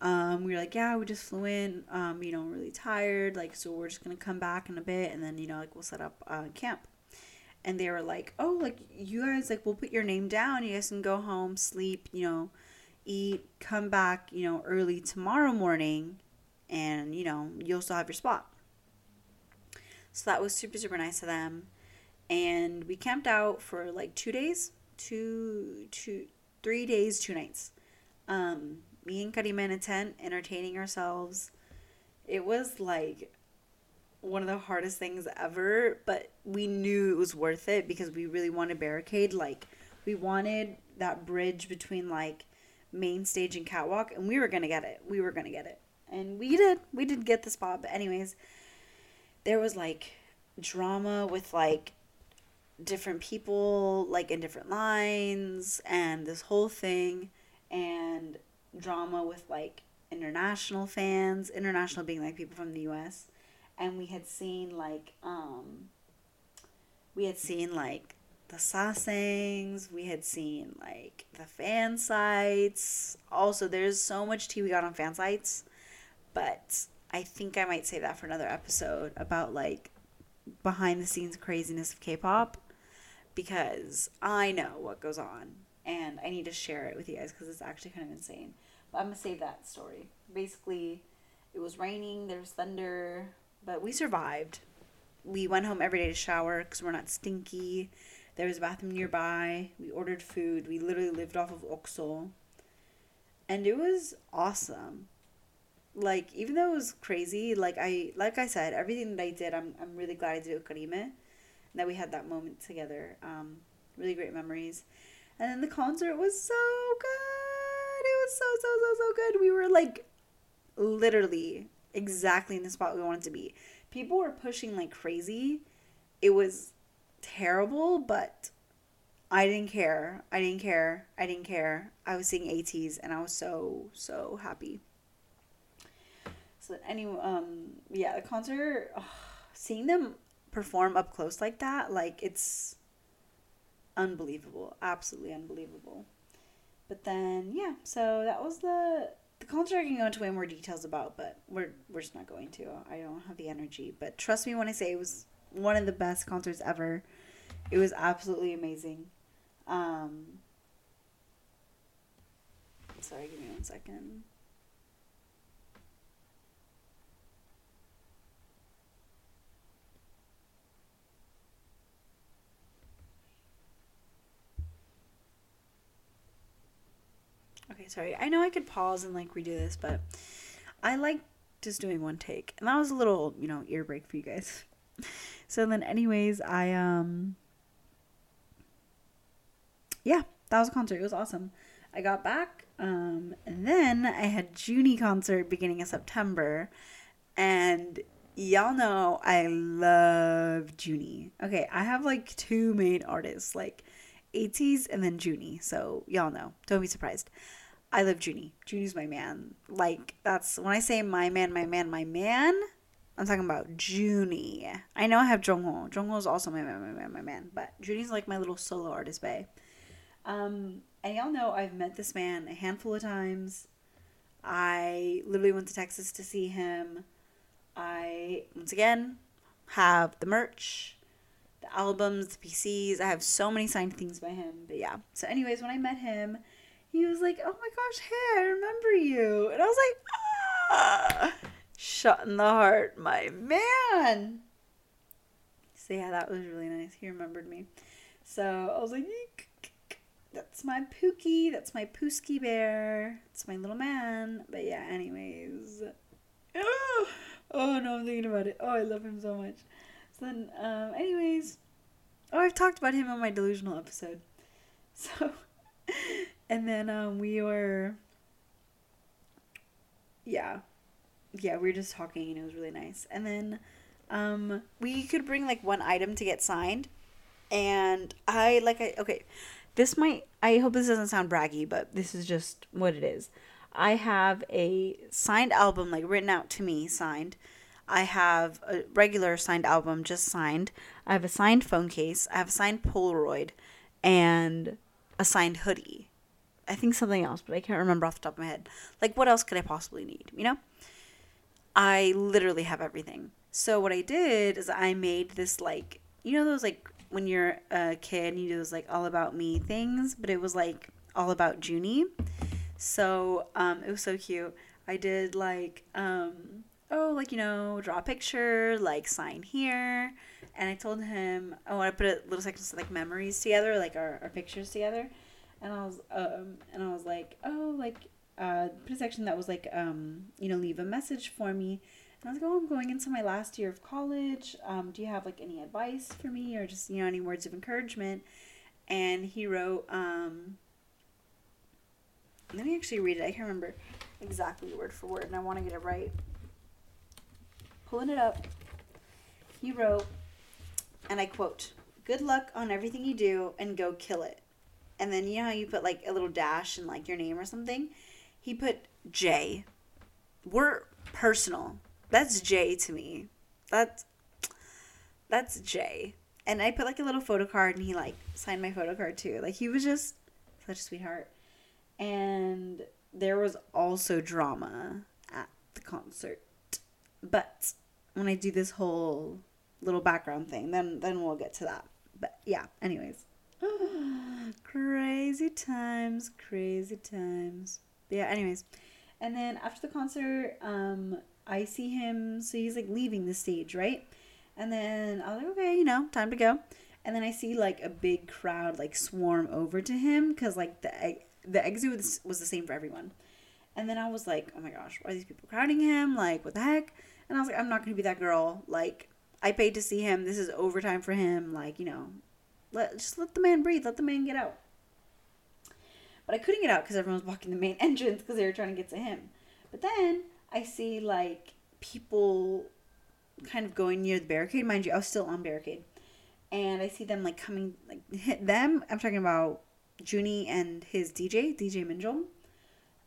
[SPEAKER 1] um, we were like yeah we just flew in um, you know really tired like so we're just gonna come back in a bit and then you know like we'll set up uh, camp and they were like oh like you guys like we'll put your name down you guys can go home sleep you know eat come back you know early tomorrow morning and you know you'll still have your spot so that was super super nice of them and we camped out for like two days two, two, three days, two nights. Um, me and Karima in a tent, entertaining ourselves. It was like one of the hardest things ever, but we knew it was worth it because we really wanted barricade. Like, we wanted that bridge between like main stage and catwalk, and we were gonna get it. We were gonna get it, and we did. We did get the spot, but anyways, there was like drama with like different people like in different lines and this whole thing and drama with like international fans international being like people from the US and we had seen like um we had seen like the sasaengs we had seen like the fan sites also there's so much tea we got on fan sites but i think i might save that for another episode about like behind the scenes craziness of k-pop because I know what goes on and I need to share it with you guys because it's actually kind of insane. But I'm gonna save that story. Basically, it was raining, there was thunder, but we survived. We went home every day to shower because we're not stinky. There was a bathroom nearby. We ordered food. We literally lived off of OXXO. And it was awesome. Like, even though it was crazy, like I like I said, everything that I did, I'm, I'm really glad I did it with Karime that we had that moment together. Um, really great memories. And then the concert was so good. It was so, so, so, so good. We were like literally exactly in the spot we wanted to be. People were pushing like crazy. It was terrible, but I didn't care. I didn't care. I didn't care. I was seeing ATEEZ and I was so, so happy. So anyway, um, yeah, the concert, oh, seeing them perform up close like that, like it's unbelievable, absolutely unbelievable. But then yeah, so that was the the concert I can go into way more details about, but we're we're just not going to. I don't have the energy. But trust me when I say it was one of the best concerts ever. It was absolutely amazing. Um, sorry, give me one second. Okay, sorry. I know I could pause and like redo this, but I like just doing one take. And that was a little, you know, ear break for you guys. <laughs> so then anyways, I um yeah, that was a concert. It was awesome. I got back um and then I had Junie concert beginning of September and y'all know I love Junie. Okay, I have like two main artists, like ATEEZ and then Junie. So y'all know. Don't be surprised. I love Junie. Junie's my man. Like that's when I say my man, my man, my man. I'm talking about Junie. I know I have Jongho. Jongho is also my man, my man, my man. But Junie's like my little solo artist bay. Um, and y'all know I've met this man a handful of times. I literally went to Texas to see him. I once again have the merch, the albums, the PCs. I have so many signed things by him. But yeah. So, anyways, when I met him, he was like, "Oh my gosh, hey, I remember you," and I was like, "Ah, shot in the heart, my man." So yeah, that was really nice. He remembered me. So I was like, "That's my Pookie. That's my Pooski bear. It's my little man." But yeah, anyways. <sighs> Oh no, I'm thinking about it. Oh, I love him so much. So then, um, anyways, oh, I've talked about him on my delusional episode. <laughs> So, and then um, we were, yeah, yeah, we were just talking and it was really nice. And then, um, we could bring like one item to get signed, and I like I okay, this might I hope this doesn't sound braggy, but this is just what it is. I have a signed album like written out to me, signed. I have a regular signed album just signed. I have a signed phone case. I have a signed Polaroid and a signed hoodie. I think something else, but I can't remember off the top of my head. Like, what else could I possibly need? You know? I literally have everything. So, what I did is I made this, like, you know, those, like, when you're a kid and you do those, like, all about me things, but it was, like, all about Junie. So um, it was so cute. I did like, um, oh, like, you know, draw a picture, like sign here. And I told him, oh, I put a little section of like memories together, like our, our pictures together. And I was, um, and I was like, oh, like, uh, put a section that was like, um, you know, leave a message for me. And I was like, oh, I'm going into my last year of college. Um, do you have like any advice for me or just, you know, any words of encouragement? And he wrote, um, let me actually read it. I can't remember exactly word for word, and I want to get it right. Pulling it up, he wrote, and I quote, Good luck on everything you do and go kill it. And then you know how you put like a little dash and like your name or something? He put J. We're personal. That's J to me. That's that's J. And I put like a little photo card and he like signed my photo card too. Like he was just such a sweetheart. And there was also drama at the concert. But when I do this whole little background thing, then then we'll get to that. But yeah, anyways. <sighs> crazy times, crazy times. But yeah, anyways. And then after the concert, um, I see him so he's like leaving the stage, right? And then I was like, okay, you know, time to go. And then I see like a big crowd like swarm over to him because like the the exit was, was the same for everyone. And then I was like, oh my gosh, why are these people crowding him? Like, what the heck? And I was like, I'm not going to be that girl. Like, I paid to see him. This is overtime for him. Like, you know, let just let the man breathe. Let the man get out. But I couldn't get out because everyone was blocking the main <laughs> entrance because they were trying to get to him. But then I see like people kind of going near the barricade. Mind you, I was still on barricade. And I see them like coming, like <laughs> hit them. I'm talking about Junie and his DJ, DJ Minjong,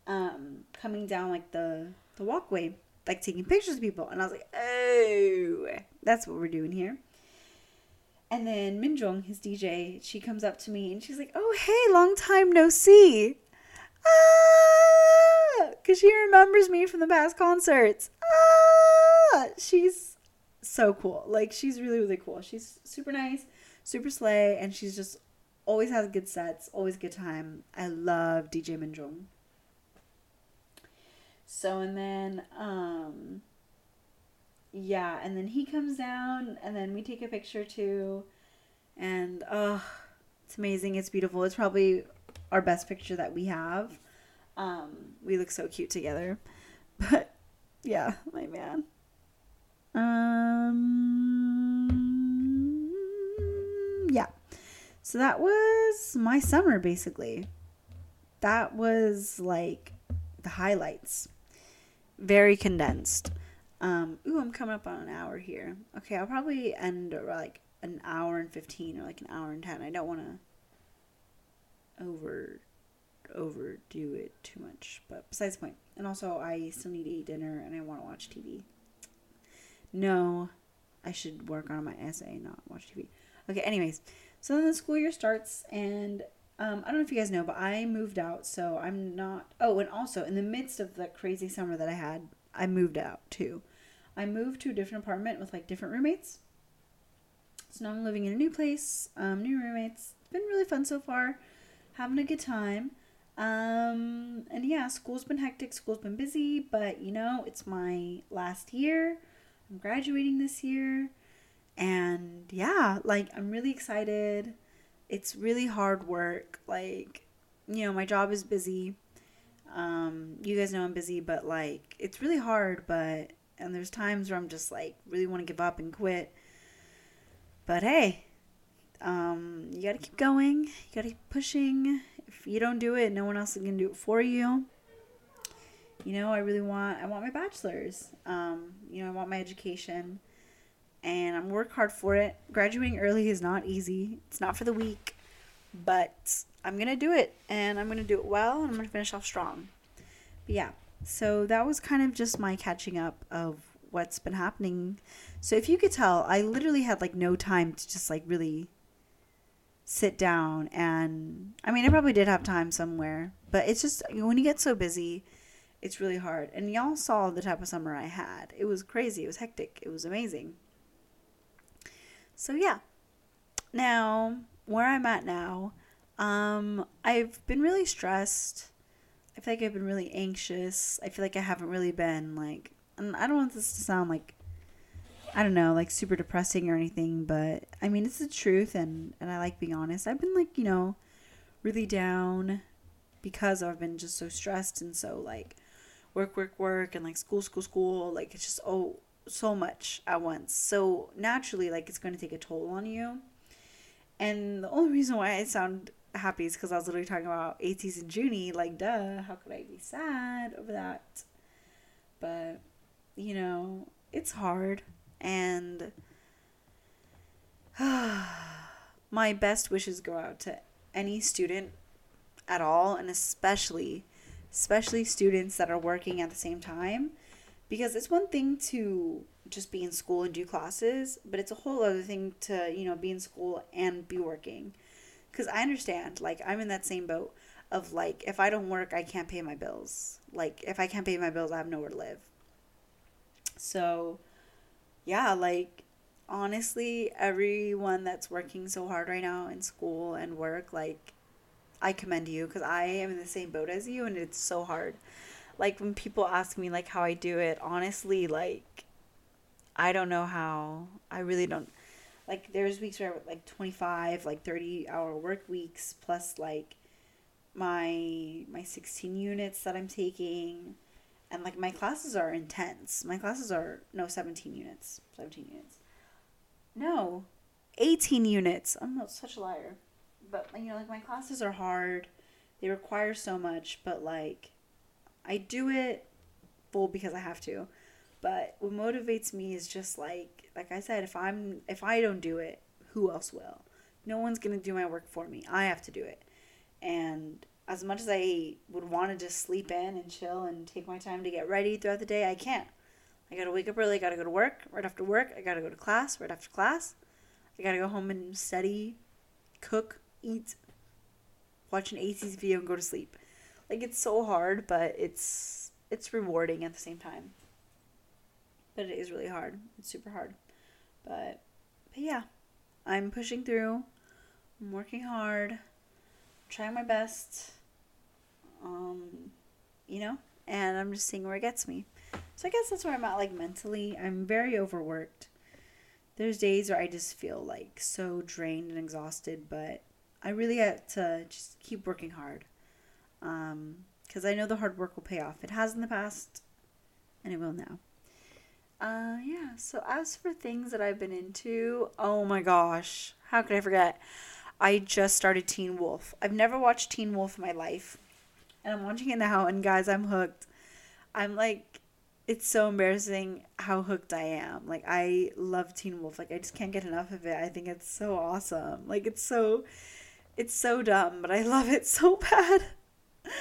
[SPEAKER 1] um, coming down like the the walkway, like taking pictures of people, and I was like, oh, that's what we're doing here. And then Minjong, his DJ, she comes up to me and she's like, "Oh, hey, long time no see." Ah, because she remembers me from the past concerts. Ah, she's so cool. Like she's really really cool. She's super nice, super slay, and she's just always has good sets, always good time. I love DJ Minjong. So and then um yeah, and then he comes down and then we take a picture too. And oh, it's amazing. It's beautiful. It's probably our best picture that we have. Um we look so cute together. <laughs> But yeah, my man. Um yeah. So that was my summer basically. That was like the highlights. Very condensed. Um, ooh, I'm coming up on an hour here. Okay, I'll probably end like an hour and 15 or like an hour and 10. I don't want to over overdo it too much, but besides the point. And also, I still need to eat dinner and I want to watch TV. No, I should work on my essay, not watch TV. Okay, anyways, so then the school year starts, and um, I don't know if you guys know, but I moved out, so I'm not. Oh, and also in the midst of the crazy summer that I had, I moved out too. I moved to a different apartment with like different roommates. So now I'm living in a new place, um, new roommates. It's been really fun so far, having a good time. Um, and yeah, school's been hectic, school's been busy, but you know, it's my last year. I'm graduating this year. And yeah, like I'm really excited. It's really hard work. Like, you know, my job is busy. Um, you guys know I'm busy, but like it's really hard, but and there's times where I'm just like really want to give up and quit. But hey, um, you got to keep going. You got to keep pushing. If you don't do it, no one else is to do it for you. You know, I really want I want my bachelor's. Um, you know, I want my education and I'm work hard for it. Graduating early is not easy. It's not for the weak, but I'm to do it and I'm to do it well and I'm to finish off strong. But yeah. So that was kind of just my catching up of what's been happening. So if you could tell, I literally had like no time to just like really sit down and I mean, I probably did have time somewhere, but it's just when you get so busy, it's really hard. And y'all saw the type of summer I had. It was crazy. It was hectic. It was amazing. So yeah. Now, where I'm at now, um, I've been really stressed. I feel like I've been really anxious. I feel like I haven't really been like and I don't want this to sound like I don't know, like super depressing or anything, but I mean it's the truth and and I like being honest. I've been like, you know, really down because I've been just so stressed and so like work, work, work, and like school, school, school. Like it's just oh so much at once. So naturally, like it's going to take a toll on you. And the only reason why I sound happy is because I was literally talking about ATEEZ and Junie. Like, duh, how could I be sad over that? But you know, it's hard, and <sighs> my best wishes go out to any student at all, and especially especially students that are working at the same time because it's one thing to just be in school and do classes but it's a whole other thing to you know be in school and be working because i understand like i'm in that same boat of like if i don't work i can't pay my bills like if i can't pay my bills i have nowhere to live so yeah like honestly everyone that's working so hard right now in school and work like I commend you because I am in the same boat as you and it's so hard. Like when people ask me like how I do it, honestly, like I don't know how. I really don't. Like there's weeks where I like 25, like 30 hour work weeks plus like my my 16 units that I'm taking and like my classes are intense. My classes are no 17 units. 17 units. No. 18 units. I'm not such a liar but you know like my classes are hard they require so much but like i do it full because i have to but what motivates me is just like like i said if i'm if i don't do it who else will? No one's gonna do my work for me. I have to do it. And as much as i would want to just sleep in and chill and take my time to get ready throughout the day i can't. I gotta wake up early i gotta go to work right after work i gotta go to class right after class. I gotta go home and study cook eat, watch an ATEEZ video, and go to sleep. Like it's so hard, but it's it's rewarding at the same time. But it is really hard. It's super hard. But but yeah, I'm pushing through. I'm working hard. trying my best. Um, you know, and I'm just seeing where it gets me. So I guess that's where I'm at like mentally. I'm very overworked. There's days where I just feel like so drained and exhausted, but I really had to just keep working hard. Um, Because I know the hard work will pay off. It has in the past, and it will now. Uh, yeah, so as for things that I've been into, oh my gosh, how could I forget? I just started Teen Wolf. I've never watched Teen Wolf in my life. And I'm watching it now, and guys, I'm hooked. I'm like, it's so embarrassing how hooked I am. Like I love Teen Wolf. Like I just can't get enough of it. I think it's so awesome. Like it's so it's so dumb, but I <laughs> love it so bad. but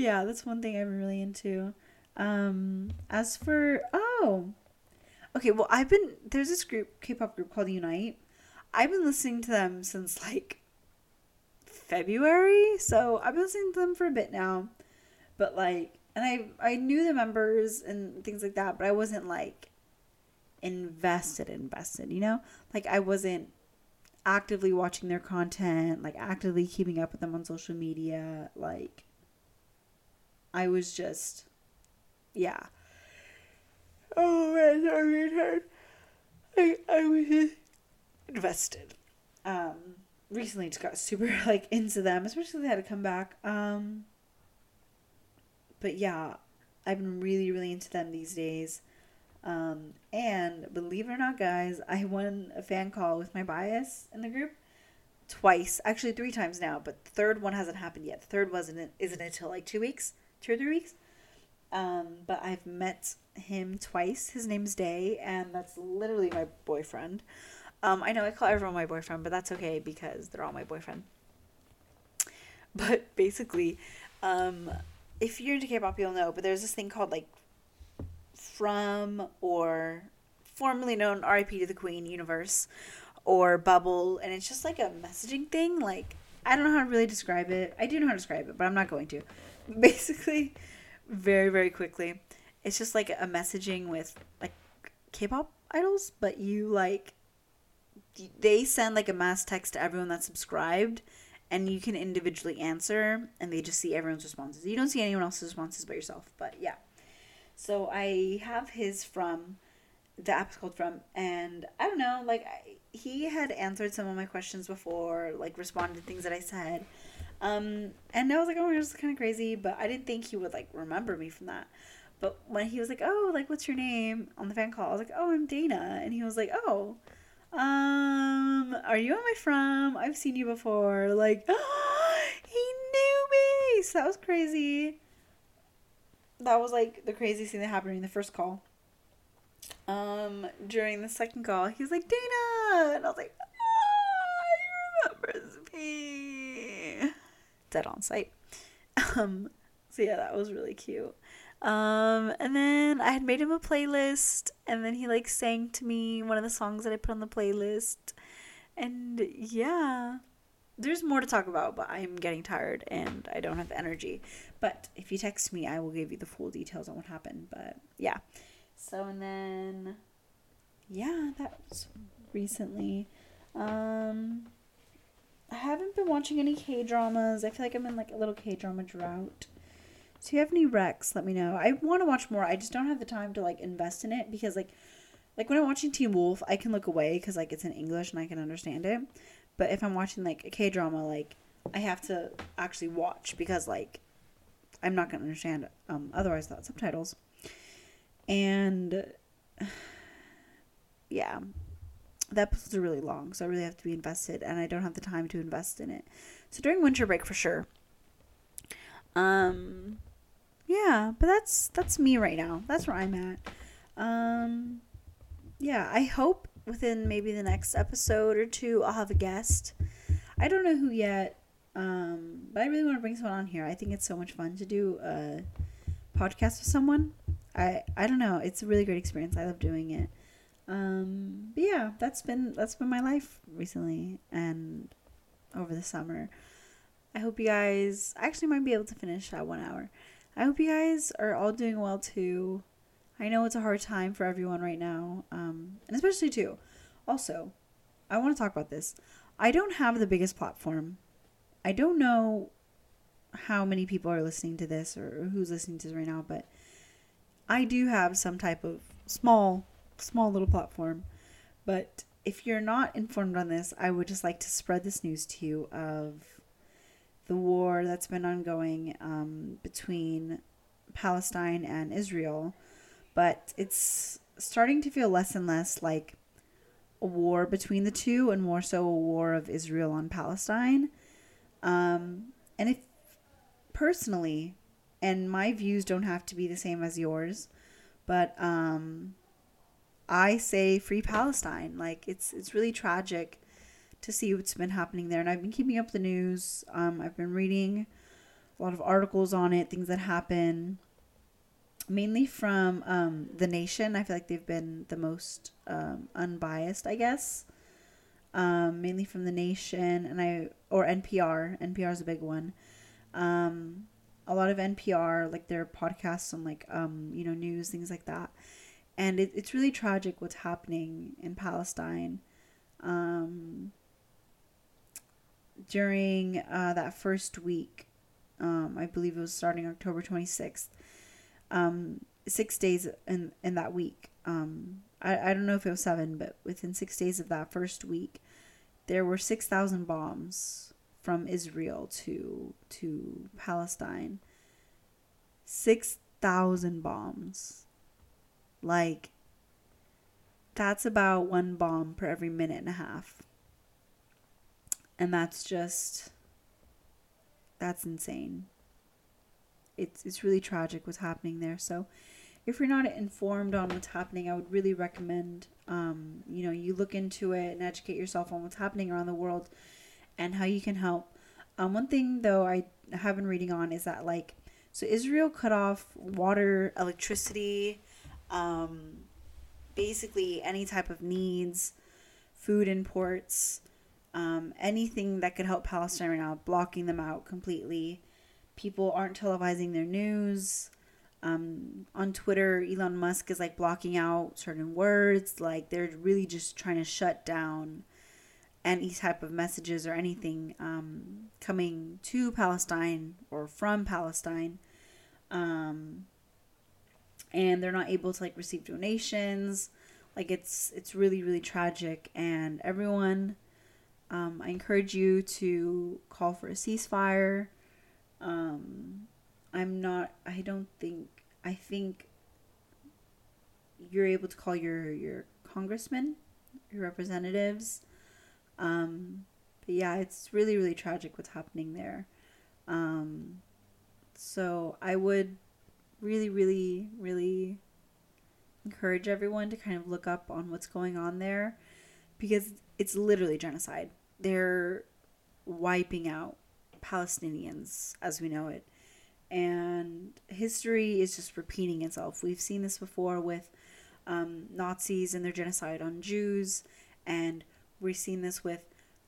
[SPEAKER 1] yeah, that's one thing I'm really into. Um as for oh. Okay, well I've been there's this group K-pop group called YOUNITE. I've been listening to them since like February, so I've been listening to them for a bit now. But like and I I knew the members and things like that, but I wasn't like invested invested, you know? Like I wasn't actively watching their content, like actively keeping up with them on social media, like I was just yeah. Oh man, sorry, hard. I I was invested. Um recently just got super <laughs> like into them, especially they had to come back. Um but yeah, I've been really, really into them these days. Um, and believe it or not, guys, I won a fan call with my bias in the group twice, actually three times now, but the third one hasn't happened yet. The third wasn't isn't until like two weeks, two or three weeks. Um, but I've met him twice. His name's DEY, and that's literally my boyfriend. Um, I know I call everyone my boyfriend, but that's okay because they're all my boyfriend. But <laughs> basically, um, if you're into K-pop, you'll know. But there's this thing called like Fromm or formerly known R.I.P. to the Queen universe or Bubble, and it's just like a messaging thing. Like I don't know how to really describe it. I do know how to describe it, but I'm not going to. <laughs> Basically, very very quickly, it's just like a messaging with like K-pop idols, but you like they send like a mass text to everyone that's subscribed and you can individually answer and they just see everyone's responses. You don't see anyone else's responses but yourself. But yeah. So I have his fromm the app's called fromm and I don't know, like I, he had answered some of my questions before, like responded to things that I said. Um and I was like, "Oh, this is kind of crazy," but I didn't think he would like remember me from that. But when he was like, "Oh, like what's your name?" on the fan call, I was like, "Oh, I'm Dana." And he was like, "Oh, um, are you on my fromm? I've seen you before. Like, oh, <gasps> he knew me. So that was crazy. That was like the craziest thing that happened during the first call. Um, during the second call, he was like, Dana! And I was like, ah, he remembers me. Dead on sight. <laughs> Um, so yeah, that was really cute. Um, and then I had made him a playlist, and then he like sang to me one of the songs that I put on the playlist. And yeah, there's more to talk about, but I'm getting tired and I don't have energy. But if you text me, I will give you the full details on what happened. But yeah. So, and then, yeah, that was recently. Um, I haven't been watching any K dramas. I feel like I'm in like a little K drama drought. So if you have any recs, let me know. I want to watch more. I just don't have the time to like invest in it because like like when I'm watching Teen Wolf, I can look away because like it's in English and I can understand it. But if I'm watching like a K drama, like I have to actually watch because like I'm not gonna understand um otherwise without subtitles. And <sighs> yeah, the episodes are really long, so I really have to be invested, and I don't have the time to invest in it. So during winter break for sure. Um, yeah, but that's that's me right now. That's where I'm at. Um, yeah, I hope within maybe the next episode or two I'll have a guest. I don't know who yet, um, but I really want to bring someone on here. I think it's so much fun to do a podcast with someone. I I don't know. It's a really great experience. I love doing it. Um, but yeah, that's been that's been my life recently and over the summer. I hope you guys I actually might be able to finish that one hour. I hope you guys are all doing well too. I know it's a hard time for everyone right now, um, and especially too. Also, I want to talk about this. I don't have the biggest platform. I don't know how many people are listening to this or who's listening to this right now, but I do have some type of small, small little platform. But if you're not informed on this, I would just like to spread this news to you of the war that's been ongoing um, between Palestine and Israel, but it's starting to feel less and less like a war between the two and more so a war of Israel on Palestine. Um, and if personally, and my views don't have to be the same as yours, But um, I say free Palestine. Like it's it's really tragic to see what's been happening there, and I've been keeping up the news. Um, I've been reading a lot of articles on it, things that happen, mainly from um, the Nation. I feel like they've been the most um, unbiased, I guess. Um, mainly from the Nation and I or NPR. NPR is a big one. Um, a lot of NPR, like their podcasts on like um, you know news, things like that and it, it's really tragic what's happening in Palestine. Um, during uh, that first week, um, I believe it was starting October 26th, um, six days in, in that week. Um, I, I don't know if it was seven, but within six days of that first week, there were 6,000 bombs from Israel to, to Palestine. 6,000 bombs like, that's about one bomb per every minute and a half. And that's just, that's insane. It's, it's really tragic what's happening there. So, if you're not informed on what's happening, I would really recommend, um, you know, you look into it and educate yourself on what's happening around the world and how you can help. Um, one thing though I have been reading on is that like, so Israel cut off water, electricity, um, basically any type of needs, food imports, um, anything that could help Palestine right now, blocking them out completely. People aren't televising their news. Um, on Twitter, Elon Musk is like blocking out certain words. Like they're really just trying to shut down any type of messages or anything um, coming to Palestine or from Palestine. Um, and they're not able to like receive donations. Like it's it's really really tragic. And everyone um, i encourage you to call for a ceasefire. Um, i'm not i don't think i think you're able to call your your congressmen your representatives. Um, but yeah it's really really tragic what's happening there. Um, so i would really, really, really encourage everyone to kind of look up on what's going on there because it's literally genocide. They're wiping out Palestinians as we know it. And history is just repeating itself. We've seen this before with um, Nazis and their genocide on Jews, and we've seen this with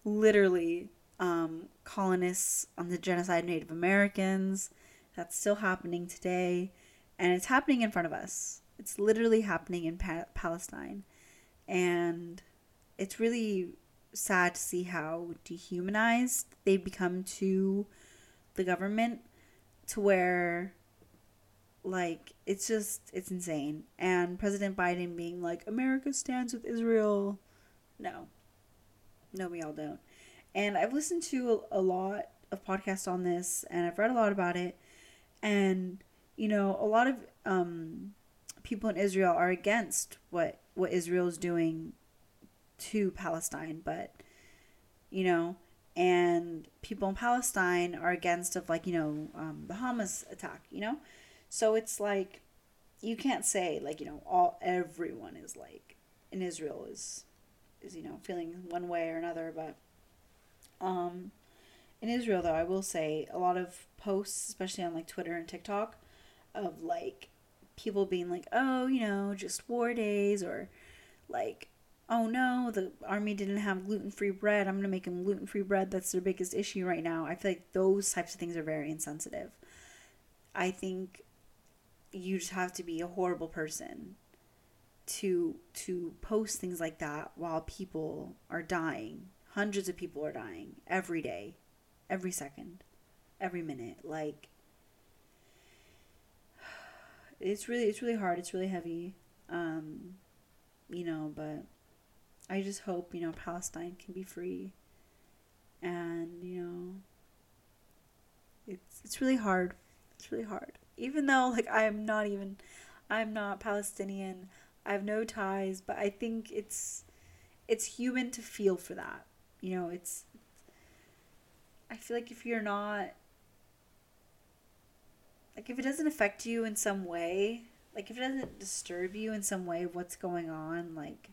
[SPEAKER 1] literally um, colonists on the genocide of Native Americans. That's still happening today and it's happening in front of us. It's literally happening in pa- Palestine. And it's really sad to see how dehumanized they become to the government to where like it's just it's insane. And president biden being like america stands with israel. No. No we all don't. And i've listened to a, a lot of podcasts on this and i've read a lot about it. And you know, a lot of um, people in Israel are against what what Israel is doing to Palestine, but you know, and people in Palestine are against of like you know um, the Hamas attack, you know, so it's like you can't say like you know all everyone is like in Israel is is you know feeling one way or another, but um, in Israel though I will say a lot of posts, especially on like Twitter and TikTok, of like people being like, oh, you know, just war days, or like, oh no, the army didn't have gluten free bread. I'm going to make them gluten free bread. That's their biggest issue right now. I feel like those types of things are very insensitive. I think you just have to be a horrible person to to post things like that while people are dying. Hundreds of people are dying every day, every second, every minute. Like it's really it's really hard. It's really heavy. Um, you know, but I just hope, you know, Palestine can be free. And, you know, it's it's really hard. It's really hard. Even though like I am not even I'm not Palestinian. I have no ties, but I think it's it's human to feel for that. You know, it's I feel like if you're not like if it doesn't affect you in some way like if it doesn't disturb you in some way what's going on, like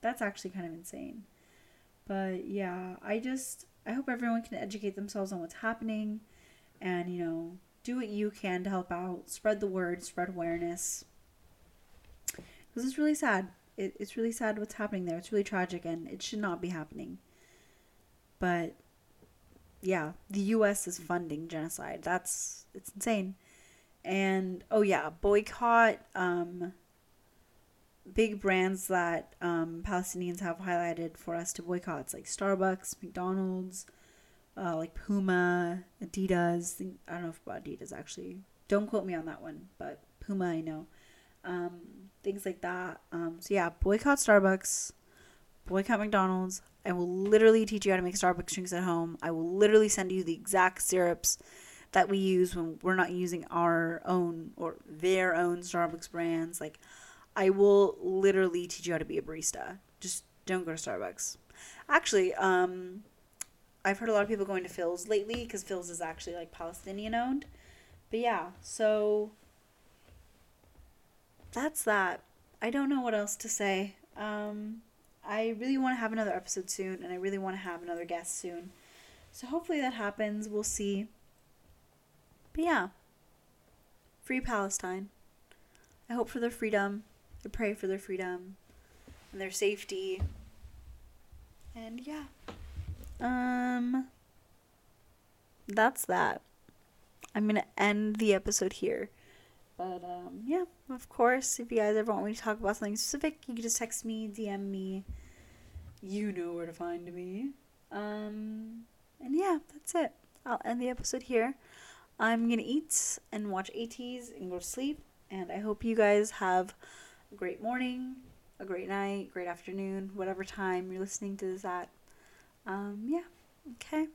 [SPEAKER 1] that's actually kind of insane. But yeah, I just I hope everyone can educate themselves on what's happening and, you know, do what you can to help out, spread the word, spread awareness. Because it's really sad. It, it's really sad what's happening there. It's really tragic and it should not be happening. But yeah, the US is funding genocide. That's it's insane. And oh yeah, boycott um big brands that um, Palestinians have highlighted for us to boycott. It's like Starbucks, McDonald's, uh, like Puma, Adidas. I don't know if about Adidas actually. Don't quote me on that one, but Puma I know. Um, things like that. Um, so yeah, boycott Starbucks, boycott McDonald's. I will literally teach you how to make Starbucks drinks at home. I will literally send you the exact syrups that we use when we're not using our own or their own Starbucks brands. Like I will literally teach you how to be a barista. Just don't go to Starbucks. Actually, um, I've heard a lot of people going to Philz lately because Philz is actually like Palestinian owned. But yeah, so that's that. I don't know what else to say. Um, I really want to have another episode soon, and I really want to have another guest soon. So hopefully that happens. We'll see. But yeah, free Palestine. I hope for their freedom I pray for their freedom and their safety. And yeah. Um that's that. I'm going to end the episode here. But um yeah, of course, if you guys ever want me to talk about something specific, you can just text me, DM me. You know where to find me. Um and yeah, that's it. I'll end the episode here. I'm going to eat and watch ATEEZ and go to sleep. And I hope you guys have a great morning, a great night, great afternoon, whatever time you're listening to this at. Um, yeah, okay.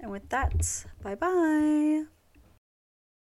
[SPEAKER 1] And with that, bye bye.